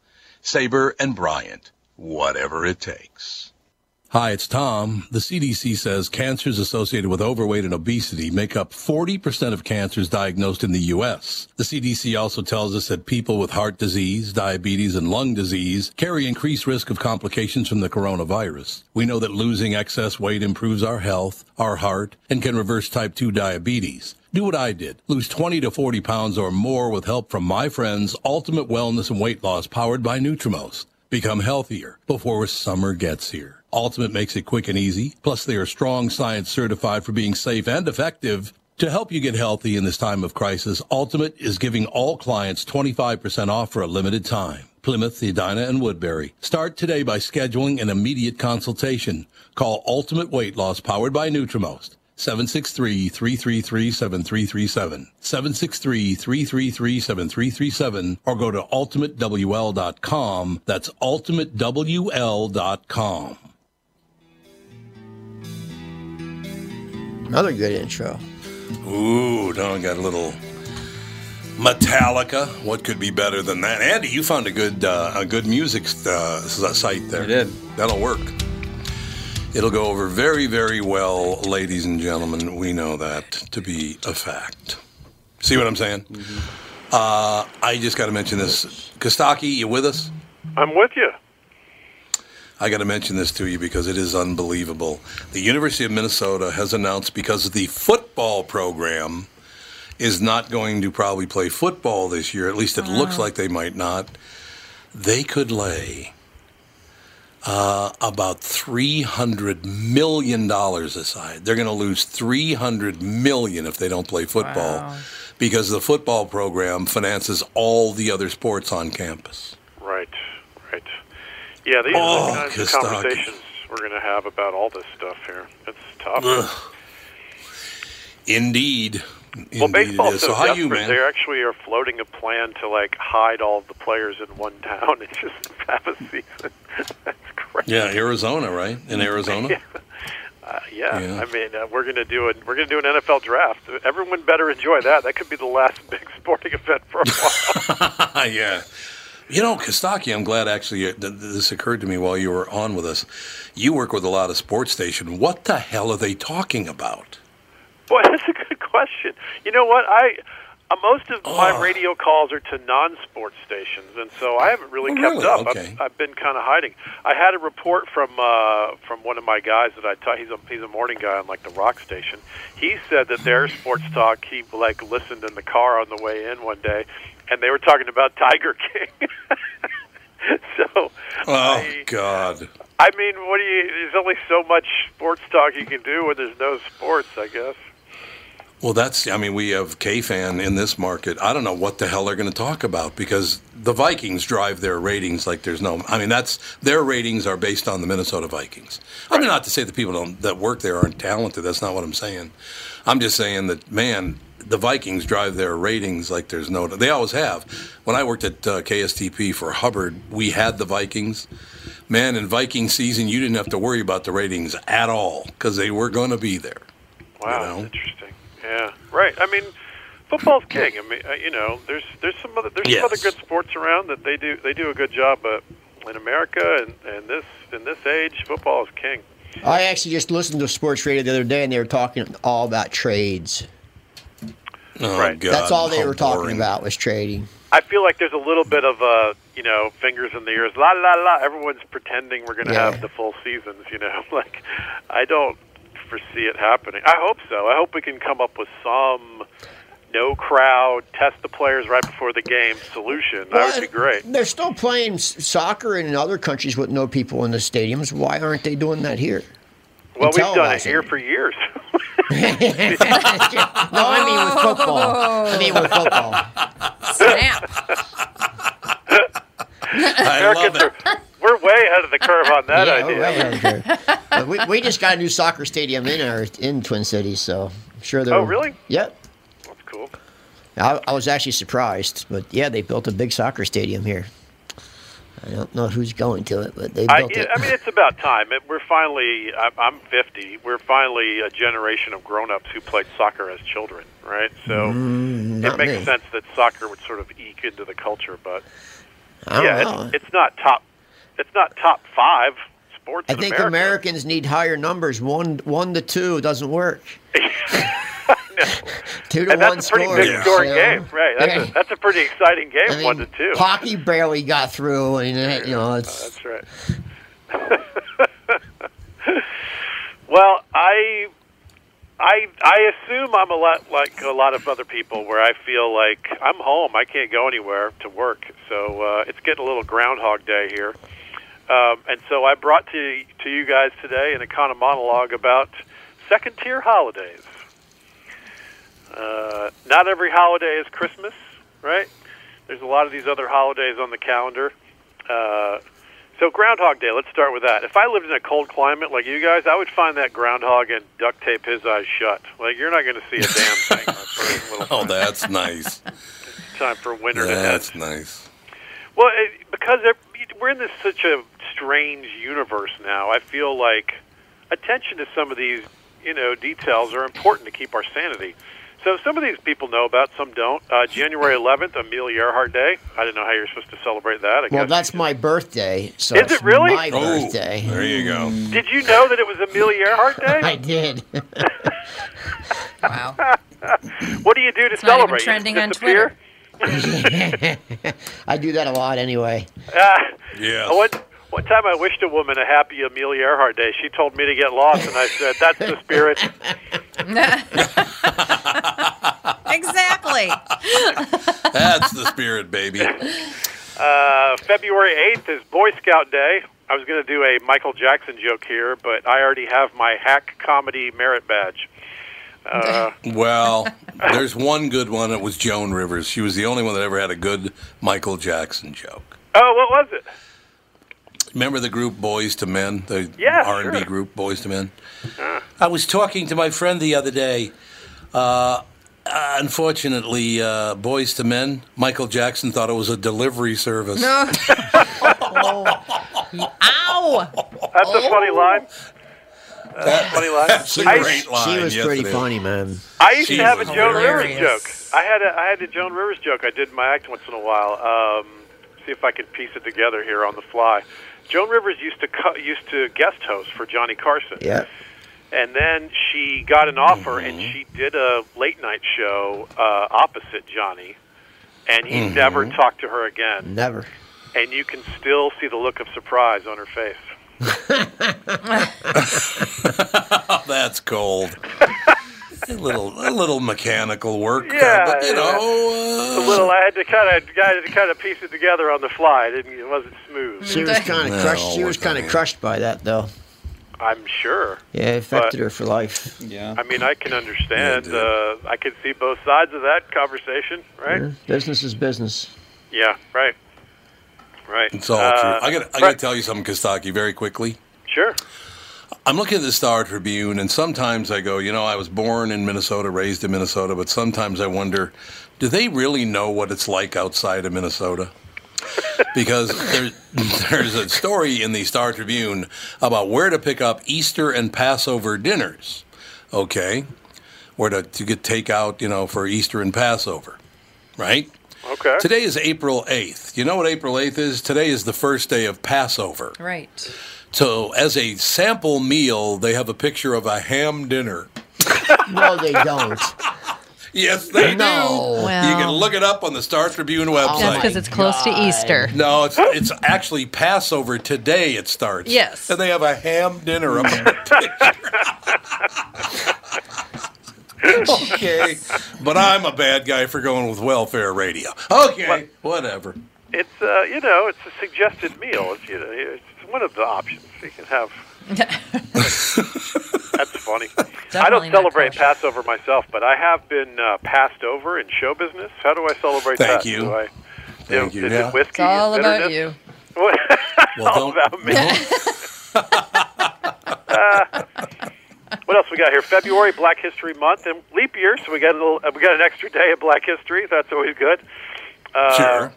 S1: Sabre and Bryant, whatever it takes. Hi, it's Tom. The CDC says cancers associated with overweight and obesity make up 40% of cancers diagnosed in the U.S. The CDC also tells us that people with heart disease, diabetes, and lung disease carry increased risk of complications from the coronavirus. We know that losing excess weight improves our health, our heart, and can reverse type 2 diabetes. Do what I did. Lose 20 to 40 pounds or more with help from my friends Ultimate Wellness and Weight Loss powered by Nutrimost. Become healthier before summer gets here. Ultimate makes it quick and easy. Plus, they are strong science certified for being safe and effective. To help you get healthy in this time of crisis, Ultimate is giving all clients 25% off for a limited time. Plymouth, Edina, and Woodbury. Start today by scheduling an immediate consultation. Call Ultimate Weight Loss powered by Nutrimost. 763-333-7337. 763-333-7337 or go to ultimatewl.com. That's ultimatewl.com.
S2: Another good intro.
S1: Ooh, Don got a little Metallica. What could be better than that? Andy, you found a good uh, a good music uh, site there.
S4: I did.
S1: That'll work. It'll go over very, very well, ladies and gentlemen. We know that to be a fact. See what I'm saying? Uh, I just got to mention this. Kostaki, you with us?
S8: I'm with you.
S1: I got to mention this to you because it is unbelievable. The University of Minnesota has announced because the football program is not going to probably play football this year, at least it looks like they might not, they could lay uh, about $300 million aside. They're going to lose 300 million if they don't play football
S3: Wow.
S1: because the football program finances all the other sports on campus.
S8: Right, right. Yeah, these
S1: Oh,
S8: are the kinds of conversations we're going to have about all this stuff here. It's tough.
S1: Ugh. Indeed.
S8: Well,
S1: Indeed
S8: baseball's so,
S1: So
S8: desperate.
S1: you, man?
S8: They actually are floating a plan to like hide all the players in one town and just have a season. That's crazy.
S1: Yeah, Arizona, right? In Arizona.
S8: Yeah. Uh, yeah.
S1: Yeah.
S8: I mean, uh, we're going to do it. We're going to do an NFL draft. Everyone better enjoy that. That could be the last big sporting event for a while.
S1: yeah. You know, Kostaki, I'm glad actually uh, this occurred to me while you were on with us. You work with a lot of sports stations. What the hell are they talking about?
S8: Boy, that's a good question. You know what? I uh, most of my radio calls are to non-sports stations, and so I haven't really
S1: Oh,
S8: kept
S1: really?
S8: up.
S1: Okay.
S8: I've, I've been kind of hiding. I had a report from uh, from one of my guys that I taught. He's a he's a morning guy on like the rock station. He said that their sports talk he like listened in the car on the way in one day, and they were talking about Tiger King. so,
S1: Oh
S8: I,
S1: God.
S8: I mean, what do you? There's only so much sports talk you can do when there's no sports, I guess.
S1: Well, that's. I mean, we have KFAN in this market. I don't know what the hell they're going to talk about because the Vikings drive their ratings like there's no. I mean, that's their ratings are based on the Minnesota Vikings. I mean, not to say the people don't, that work there aren't talented. That's not what I'm saying. I'm just saying that man, the Vikings drive their ratings like there's no. They always have. When I worked at uh, KSTP for Hubbard, we had the Vikings. Man, in Viking season, you didn't have to worry about the ratings at all because they were going to be there.
S8: Wow,
S1: know?
S8: interesting. Yeah, right. I mean, football's king. I mean, uh, you know, there's there's some other there's some other good sports around that they do they do a good job, but in America and, and this in this age, football is king.
S2: I actually just listened to sports radio the other day, and they were talking all about trades.
S1: Oh,
S8: Right.
S1: God,
S2: That's all they
S1: how
S2: were talking
S1: boring.
S2: about was trading.
S8: I feel like there's a little bit of uh, you know, fingers in the ears. La la la. Everyone's pretending we're going to
S2: Yeah.
S8: have the full seasons. You know, like I don't foresee it happening. I hope so. I hope we can come up with some no crowd, test the players right before the game solution. That would be great.
S2: They're still playing soccer in other countries with no people in the stadiums. Why aren't they doing that here?
S8: Well,
S2: And
S8: we've done it here for years.
S2: No, I mean with football. I mean with football.
S3: Snap.
S1: I love it.
S8: we're way ahead of the curve on that
S2: yeah,
S8: idea.
S2: we're way out there. We, we just got a new soccer stadium in our in Twin Cities, so I'm sure they're.
S8: Oh, really?
S2: Yep.
S8: That's cool.
S2: I, I was actually surprised, but yeah, they built a big soccer stadium here. I don't know who's going to it, but they
S8: I,
S2: built it.
S8: I mean, it's about time. It, we're finally. I'm, I'm 50. We're finally a generation of grown-ups who played soccer as children, right? So
S2: Mm,
S8: it makes
S2: me.
S8: sense that soccer would sort of eke into the culture, but yeah, it's, it's not top. It's not top five sports.
S2: I
S8: in
S2: think
S8: America.
S2: Americans need higher numbers. One one to two doesn't work. Two to 1 score
S8: and
S2: one
S8: that's a pretty
S2: scores,
S8: big scoring
S2: you know?
S8: game, right? That's, a, that's a pretty exciting game,
S2: I mean,
S8: one to two.
S2: Hockey barely got through, and uh, you know it's.
S8: That's right. well, I, I, I assume I'm a lot like a lot of other people, where I feel like I'm home. I can't go anywhere to work, so uh, it's getting a little Groundhog Day here. Um, and so I brought to to you guys today an kind of monologue about second tier holidays. Uh, not every holiday is Christmas, right? There's a lot of these other holidays on the calendar. Uh, so Groundhog Day, let's start with that. If I lived in a cold climate like you guys, I would find that groundhog and duct tape his eyes shut. Like you're not going to see a damn thing for a little
S1: Oh, that's nice.
S8: time for winter to end.
S1: That's nice.
S8: Well, it, because it, we're in this such a strange universe now, I feel like attention to some of these, you know, details are important to keep our sanity. So some of these people know about, some don't. Uh, January 11th, Amelia Earhart Day. I didn't know how you're supposed to celebrate that. I
S2: Well, that's my birthday. So
S8: Is
S2: it's
S8: it really?
S2: My
S1: Oh,
S2: birthday.
S1: there you go.
S8: Did you know that it was Amelia Earhart Day?
S2: I did.
S3: Wow.
S8: What do you do to
S3: not even
S8: celebrate? You
S3: trending on
S8: disappear?
S2: I do that a lot anyway.
S8: Uh,
S1: Yes.
S8: one, one time I wished a woman a happy Amelia Earhart Day. She told me to get lost, and I said, that's the spirit.
S3: exactly.
S1: That's the spirit, baby.
S8: Uh, February 8th is Boy Scout Day. I was going to do a Michael Jackson joke here, but I already have my hack comedy merit badge. Uh,
S1: Well, there's one good one. It was Joan Rivers. She was the only one that ever had a good Michael Jackson joke.
S8: oh, what was it?
S1: Remember the group Boyz II Men, the
S8: Yeah,
S1: R&B
S8: sure.
S1: group Boyz II Men? I was talking to my friend the other day. Uh, uh, unfortunately, uh, Boyz II Men, Michael Jackson thought it was a delivery service. No.
S3: Ow.
S8: That's a funny line. That's a funny line.
S1: That's a
S8: I-
S1: great line.
S2: she was
S1: yes,
S2: pretty funny, man.
S8: I used
S1: She
S8: to have a
S1: was
S8: Joan Rivers joke. I had a I had a Joan Rivers joke. I did in my act once in a while. Um, see if I could piece it together here on the fly. Joan Rivers used to co- used to guest host for Johnny Carson.
S2: Yeah.
S8: And then she got an offer, and she did a late night show uh, opposite Johnny, and he never talked to her again.
S2: Never.
S8: And you can still see the look of surprise on her face.
S1: That's cold. a little, a little mechanical work, uh,
S8: Yeah,
S1: but you
S8: yeah.
S1: know,
S8: A
S1: uh,
S8: little, I had to kind of, I had to kind of piece it together on the fly. It, didn't, it wasn't smooth.
S2: She was kind of
S1: No,
S2: crushed. She was kind of crushed by that, though.
S8: I'm sure.
S2: Yeah, it affected
S8: But-
S2: her for life.
S4: Yeah.
S8: I mean, I can understand.
S1: Yeah,
S8: uh, I can see both sides of that conversation, right?
S2: Yeah, Business is business.
S8: Yeah, right. Right.
S1: it's all
S8: Uh,
S1: true. I got, I got to tell you something, Kostaki, very quickly.
S8: Sure.
S1: I'm looking at the Star Tribune, and sometimes I go, you know, I was born in Minnesota, raised in Minnesota, but sometimes I wonder, do they really know what it's like outside of Minnesota? because there, there's a story in the Star Tribune about where to pick up Easter and Passover dinners. Okay, where to, to get takeout, you know, for Easter and Passover, right?
S8: Okay.
S1: Today is April 8th. You know what April 8th is? Today is the first day of Passover.
S3: Right.
S1: So, as a sample meal, they have a picture of a ham dinner.
S2: No, they don't.
S1: Yes, they
S2: No.
S1: do.
S3: Well-
S1: you can look it up on the Star Tribune website.
S3: That's because it's close to
S2: oh
S3: Easter.
S1: no, it's it's actually Passover today. It starts.
S3: Yes.
S1: and they have a ham dinner. Up in the picture. okay, but I'm a bad guy for going with welfare radio. Okay, whatever.
S8: It's uh, you know, it's a suggested meal. It's you know, it's one of the options you can have. That's funny. I don't celebrate. Passover myself, but I have been uh, passed over in show business. How do I celebrate that?
S1: Thank
S8: that?
S1: you.
S8: Do I,
S1: Thank you,
S8: Is
S1: yeah.
S8: it whiskey?
S3: It's all about you.
S8: What?
S1: Well,
S8: all
S1: don't-
S8: about me. Uh, what else we got here? February, Black History Month, and leap year, so we got a little. uh, We got an extra day of Black History. That's always good. Uh,
S1: Sure.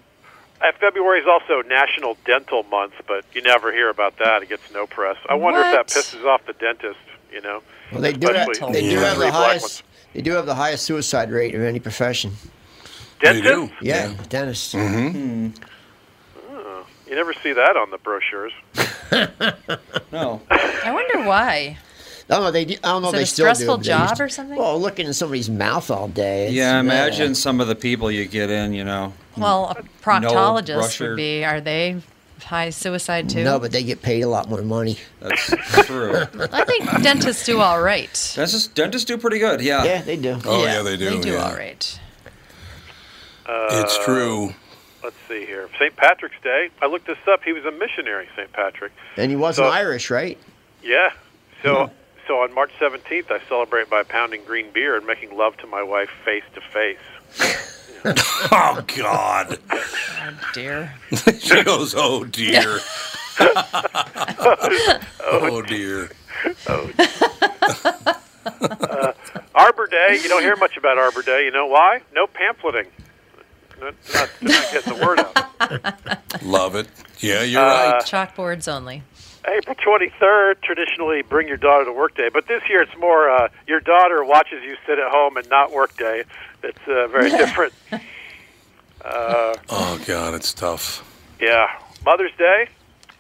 S8: Uh, February is also National Dental Month, but you never hear about that. It gets no press. I wonder if that pisses off the dentist. You know,
S2: Well, they do have,
S8: Especially
S2: they do
S1: Yeah.
S2: have the highest. They do have the highest suicide rate of any profession.
S1: They
S8: dentists.
S1: do.
S2: Yeah, dentists.
S1: Mm-hmm.
S8: You never see that on the brochures.
S4: No.
S3: I wonder why.
S2: I don't know. They do, I don't know.
S3: Is
S2: if they
S3: a
S2: still do,
S3: stressful
S2: but they used
S3: job
S2: to-
S3: or something?
S2: Well, looking in somebody's mouth all day. it's-
S4: Yeah,
S2: uh,
S4: imagine some of the people you get in, you know.
S3: Well, a proctologist
S4: brusher.
S3: would be. Are they high suicide too?
S2: No, but they get paid a lot more money.
S4: That's true.
S3: I think dentists do all right.
S4: Dentists, dentists do pretty good, yeah.
S2: Yeah, they do.
S1: Oh yeah, they do.
S3: They do
S1: yeah.
S3: all right.
S1: It's true.
S8: Let's see here. St. Patrick's Day. I looked this up. He was a missionary, St. Patrick.
S2: And he wasn't
S8: So-
S2: Irish, right?
S8: Yeah. So so on March 17th, I celebrate by pounding green beer and making love to my wife face to face.
S1: Oh God.
S3: Oh dear.
S1: she goes, "Oh dear." oh dear. Oh. Dear.
S8: Uh, Arbor Day. You don't hear much about Arbor Day. You know why? No pamphleting. Not, not, not getting the word out.
S1: Love it. Yeah, you're
S8: Uh,
S1: right.
S3: Chalkboards only.
S8: April 23rd, traditionally bring your daughter to work day, but this year it's more uh, your daughter watches you sit at home and not work day. It's uh, very different. Uh,
S1: Oh God, it's tough.
S8: yeah, Mother's Day,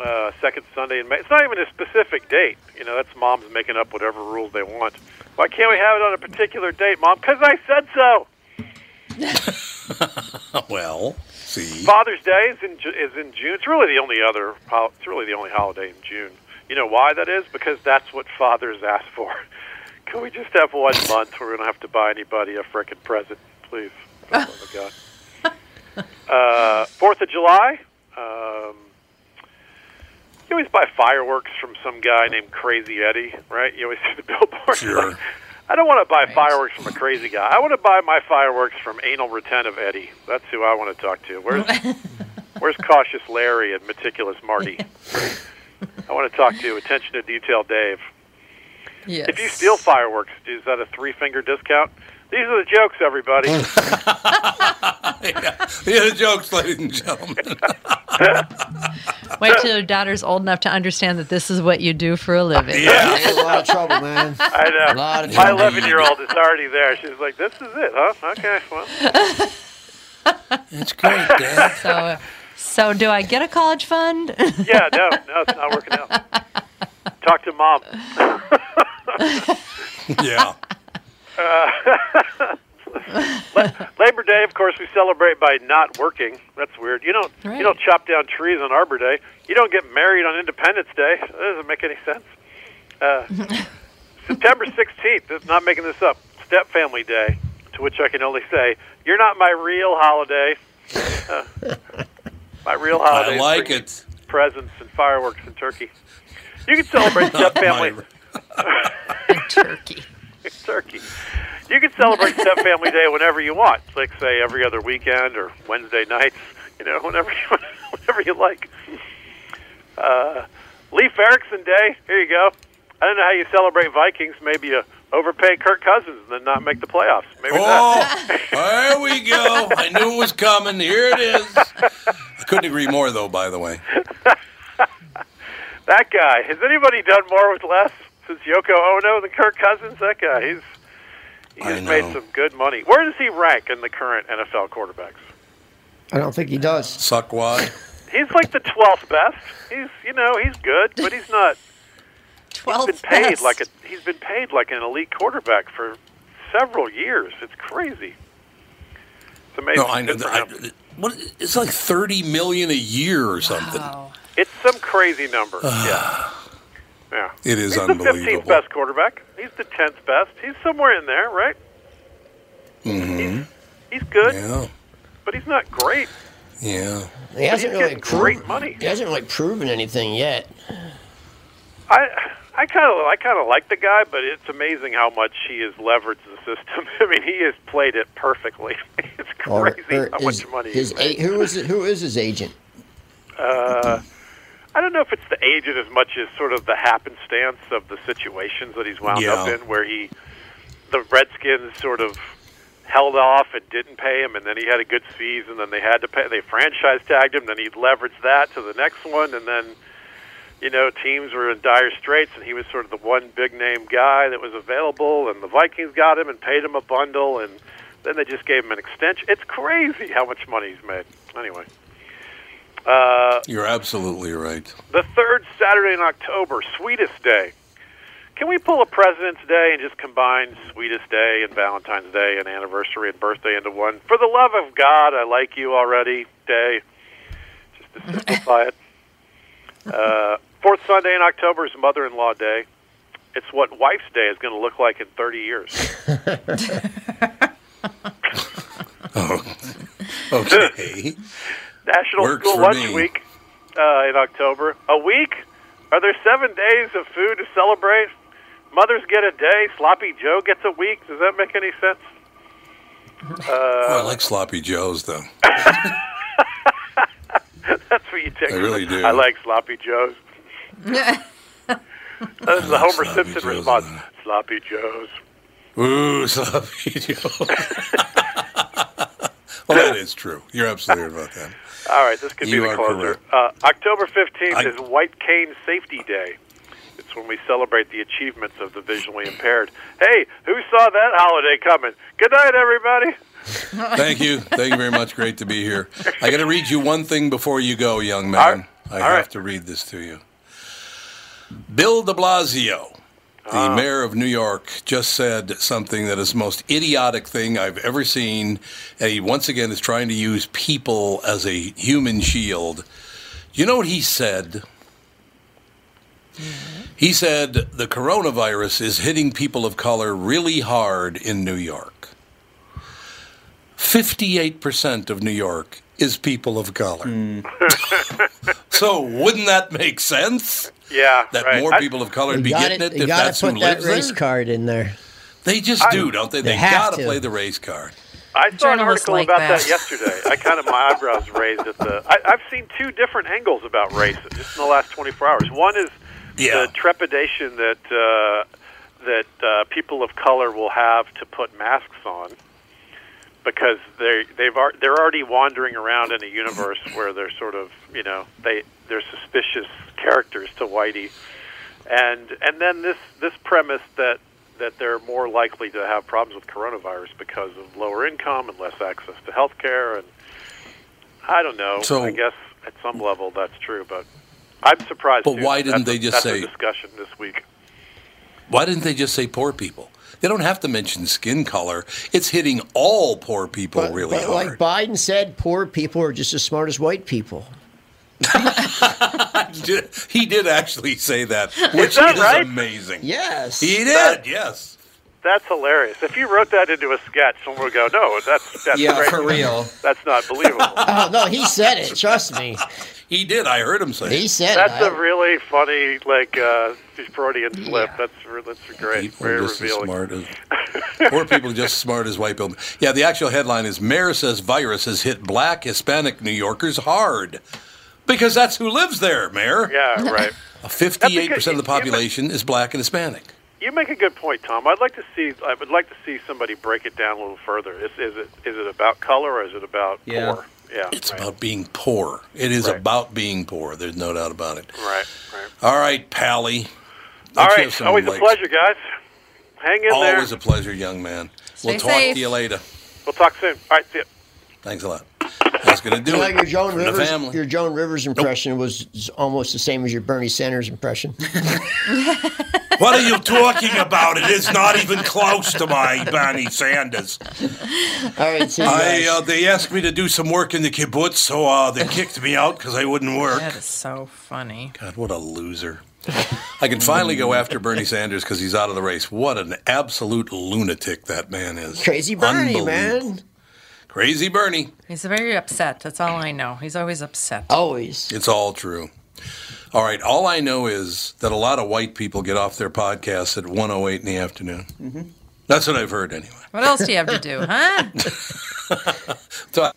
S8: uh, second Sunday in May. It's not even a specific date. You know, that's moms making up whatever rules they want. Why can't we have it on a particular date, Mom? Because I said so.
S1: Well, see.
S8: Father's Day is in is in June. It's really the only other. It's really the only holiday in June. You know why that is? Because that's what fathers ask for. Can we just have one month where we don't have to buy anybody a frickin' present, please? For the love of God. Uh, Fourth of July. Um, you always buy fireworks from some guy named Crazy Eddie, right? You always see the billboard.
S1: Sure.
S8: I don't want to buy fireworks from a crazy guy. I want to buy my fireworks from anal retentive Eddie. That's who I want to talk to. Where's Where's cautious Larry and meticulous Marty? I want to talk to attention to detail Dave.
S3: Yes.
S8: If you steal fireworks, is that a three finger discount? These are the jokes, everybody.
S1: Yeah, the jokes, ladies and gentlemen.
S3: Wait till your daughter's old enough to understand that this is what you do for a living.
S1: Yeah.
S2: It's a lot of trouble, man.
S8: I
S2: A
S8: know.
S2: lot of
S8: My 11 year old is already there. She's like, this is it, huh? Okay, well.
S1: It's great, Dad.
S3: So, so do I get a college fund?
S8: Yeah, no, no, it's not working out. Talk to mom.
S1: Yeah.
S8: Labor Day, of course, we celebrate by not working. That's weird. You don't
S3: Right.
S8: you don't chop down trees on Arbor Day. You don't get married on Independence Day. That doesn't make any sense. Uh, September 16th, is not making this up, Step Family Day, to which I can only say, you're not my real holiday. Uh, my real holiday
S1: I like
S8: bringing
S1: it.
S8: presents and fireworks and turkey. You can celebrate Step Family
S3: Turkey.
S8: turkey. You can celebrate Step Family Day whenever you want, like say every other weekend or Wednesday nights. You know, whenever you, whenever you like. Uh, Leif Erikson Day. Here you go. I don't know how you celebrate Vikings. Maybe you overpay Kirk Cousins and then not make the playoffs. Maybe.
S1: Oh, there we go. I knew it was coming. Here it is. I couldn't agree more, though. By the way,
S8: That guy. Has anybody done more with less since Yoko Ono than Kirk Cousins? That guy. He's he's made some good money. Where does he rank in the current NFL quarterbacks?
S2: I don't think he does.
S1: suck wad.
S8: He's like the twelfth best. He's you know he's good, but he's not.
S3: Twelve.
S8: He's been paid
S3: best.
S8: like a he's been paid like an elite quarterback for several years. It's crazy. It's amazing.
S1: No, I know. That,
S8: him.
S1: I, what? It's like thirty million a year or something.
S3: Wow.
S8: It's some crazy number. yeah. Yeah.
S1: It is
S8: He's the
S1: unbelievable.
S8: fifteenth best quarterback. He's the tenth best. He's somewhere in there, right?
S1: Mm-hmm.
S8: He's good,
S1: Yeah.
S8: but he's not great.
S1: Yeah.
S2: He hasn't
S8: he's
S2: really
S8: getting great money.
S2: He hasn't really proven anything yet.
S8: I I kind of I kind of like the guy, but it's amazing how much he has leveraged the system. I mean, he has played it perfectly. it's
S2: Or-
S8: crazy
S2: or
S8: how
S2: his-
S8: much money
S2: his
S8: he's made.
S2: a- who is it, who is his agent?
S8: Uh, I don't know if it's the agent as much as sort of the happenstance of the situations that he's wound up in, where he, the Redskins sort of held off and didn't pay him, and then he had a good season, then they had to pay. They franchise tagged him, then he leveraged that to the next one, and then. You know, teams were in dire straits, and he was sort of the one big name guy that was available, and the Vikings got him and paid him a bundle, and then they just gave him an extension. It's crazy how much money he's made. Anyway, uh,
S1: You're absolutely right.
S8: the third Saturday in October, Sweetest Day. Can we pull a President's Day and just combine Sweetest Day and Valentine's Day and anniversary and birthday into one? For the love of God, I like you already Day, just to simplify it. Uh, fourth Sunday in October is Mother-in-Law Day. It's what Wife's Day is going to look like in 30 years.
S1: oh, Okay.
S8: National
S1: Works
S8: School Lunch
S1: me.
S8: Week uh, in October. A week? Are there seven days of food to celebrate? Mothers get a day. Sloppy Joe gets a week. Does that make any sense?
S1: oh, I like sloppy joes though.
S8: That's what you take.
S1: I really do.
S8: I like Sloppy Joes. That's the
S1: like
S8: Homer
S1: Sloppy
S8: Simpson
S1: Joes,
S8: response.
S1: uh,
S8: Sloppy Joes.
S1: Ooh, sloppy joe. well, that is true. You're absolutely right about that.
S8: All right, this could
S1: You
S8: be
S1: are
S8: the closer.
S1: correct.
S8: Uh, October 15th
S1: I-
S8: is White Cane Safety Day. It's when we celebrate the achievements of the visually impaired. Hey, who saw that holiday coming? Good night, everybody.
S1: Thank you. Thank you very much. Great to be here. I got to read you one thing before you go, young man.
S8: right.
S1: I
S8: All
S1: have
S8: right.
S1: to read this to you. Bill de Blasio, the
S8: Ah.
S1: mayor of New York, just said something that is the most idiotic thing I've ever seen. And he once again is trying to use people as a human shield. You know what he said? He said the coronavirus is hitting people of color really hard in New York. 58% of New York is people of color. so wouldn't that make sense?
S8: Yeah,
S1: That
S8: right.
S1: more
S8: I-
S1: people of color
S2: You
S1: be
S2: got
S1: getting it,
S2: You
S1: if that's
S2: to
S1: who
S2: put that
S1: lives
S2: race
S1: there?
S2: card in there.
S1: They just
S8: I-
S1: do, don't they? They,
S2: They have
S1: got to
S2: to.
S1: play the race card.
S8: I saw an
S3: Journalists
S8: article
S3: like
S8: about that.
S3: that.
S8: yesterday. I kind of my eyebrows raised at the. I, I've seen two different angles about race just in the last 24 hours. One is
S1: Yeah.
S8: the trepidation that uh, that uh, people of color will have to put masks on because they they've ar- they're already wandering around in a universe where they're sort of you know they they're suspicious characters to Whitey, and and then this this premise that that they're more likely to have problems with coronavirus because of lower income and less access to health care and I don't know.
S1: So-
S8: I guess at some level that's true, but I'm surprised.
S1: But
S8: too.
S1: why didn't
S8: That's a-
S1: they just
S8: that's
S1: say-
S8: a discussion this week?
S1: Why didn't they just say poor people? They don't have to mention skin color. It's hitting all poor people
S2: But,
S1: really
S2: but
S1: hard.
S2: like Biden said, poor people are just as smart as white people.
S1: he, did, actually say that, which
S8: that
S1: is
S8: right?
S1: amazing.
S2: Yes.
S1: He did, yes.
S8: That's hilarious. If you wrote that into a sketch, someone would go, "No, that's that's
S4: Yeah,
S8: crazy.
S4: for real.
S8: That's not believable."
S2: Oh no, he said it. Trust me,
S1: He did. I heard him say
S2: he said
S8: that's
S2: it.
S8: a really funny, like, uh, Freudian slip.
S2: Yeah.
S8: That's re- that's great.
S1: People
S8: Very
S1: are just as smart as poor people just smart as white people. Yeah, the actual headline is Mayor says virus has hit black Hispanic New Yorkers hard. Because that's who lives there, Mayor.
S8: Yeah, right.
S1: Fifty-eight percent of the
S8: you- you-
S1: population is black and Hispanic.
S8: You make a good point, Tom. I'd like to see. I would like to see somebody break it down a little further. Is, is it is it about color or is it about
S4: Yeah.
S8: poor? Yeah,
S1: It's
S8: right.
S1: about being poor. It is
S8: Right.
S1: about being poor. There's no doubt about it.
S8: right, right.
S1: All right, Pally.
S8: All
S1: Let's
S8: right,
S1: have some
S8: always a pleasure, guys. Hang in there.
S1: Always a pleasure, young man. we'll talk
S3: safe.
S1: to you later.
S8: We'll talk soon. All right, see you.
S1: Thanks a lot. That's going to do
S2: You know,
S1: it.
S2: your Joan
S1: for the
S2: Rivers,
S1: family.
S2: your Joan Rivers impression was almost the same as your Bernie Sanders impression.
S1: What are you talking about? It is not even close to my Bernie Sanders.
S2: All right, see
S1: I, uh, they asked me to do some work in the kibbutz, so uh, they kicked me out because I wouldn't work.
S9: That is so funny.
S1: God, what a loser. I can finally go after Bernie Sanders because he's out of the race. What an absolute lunatic that man is.
S2: Crazy Bernie, man.
S1: Crazy Bernie.
S3: He's very upset. That's all I know. He's always upset.
S2: Always.
S1: It's all true. All right. All I know is that a lot of white people get off their podcasts at 108 in the afternoon.
S2: Mm-hmm.
S1: That's what I've heard anyway.
S3: What else do you have to do, huh?
S1: So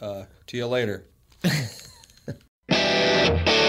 S4: Uh, to you later.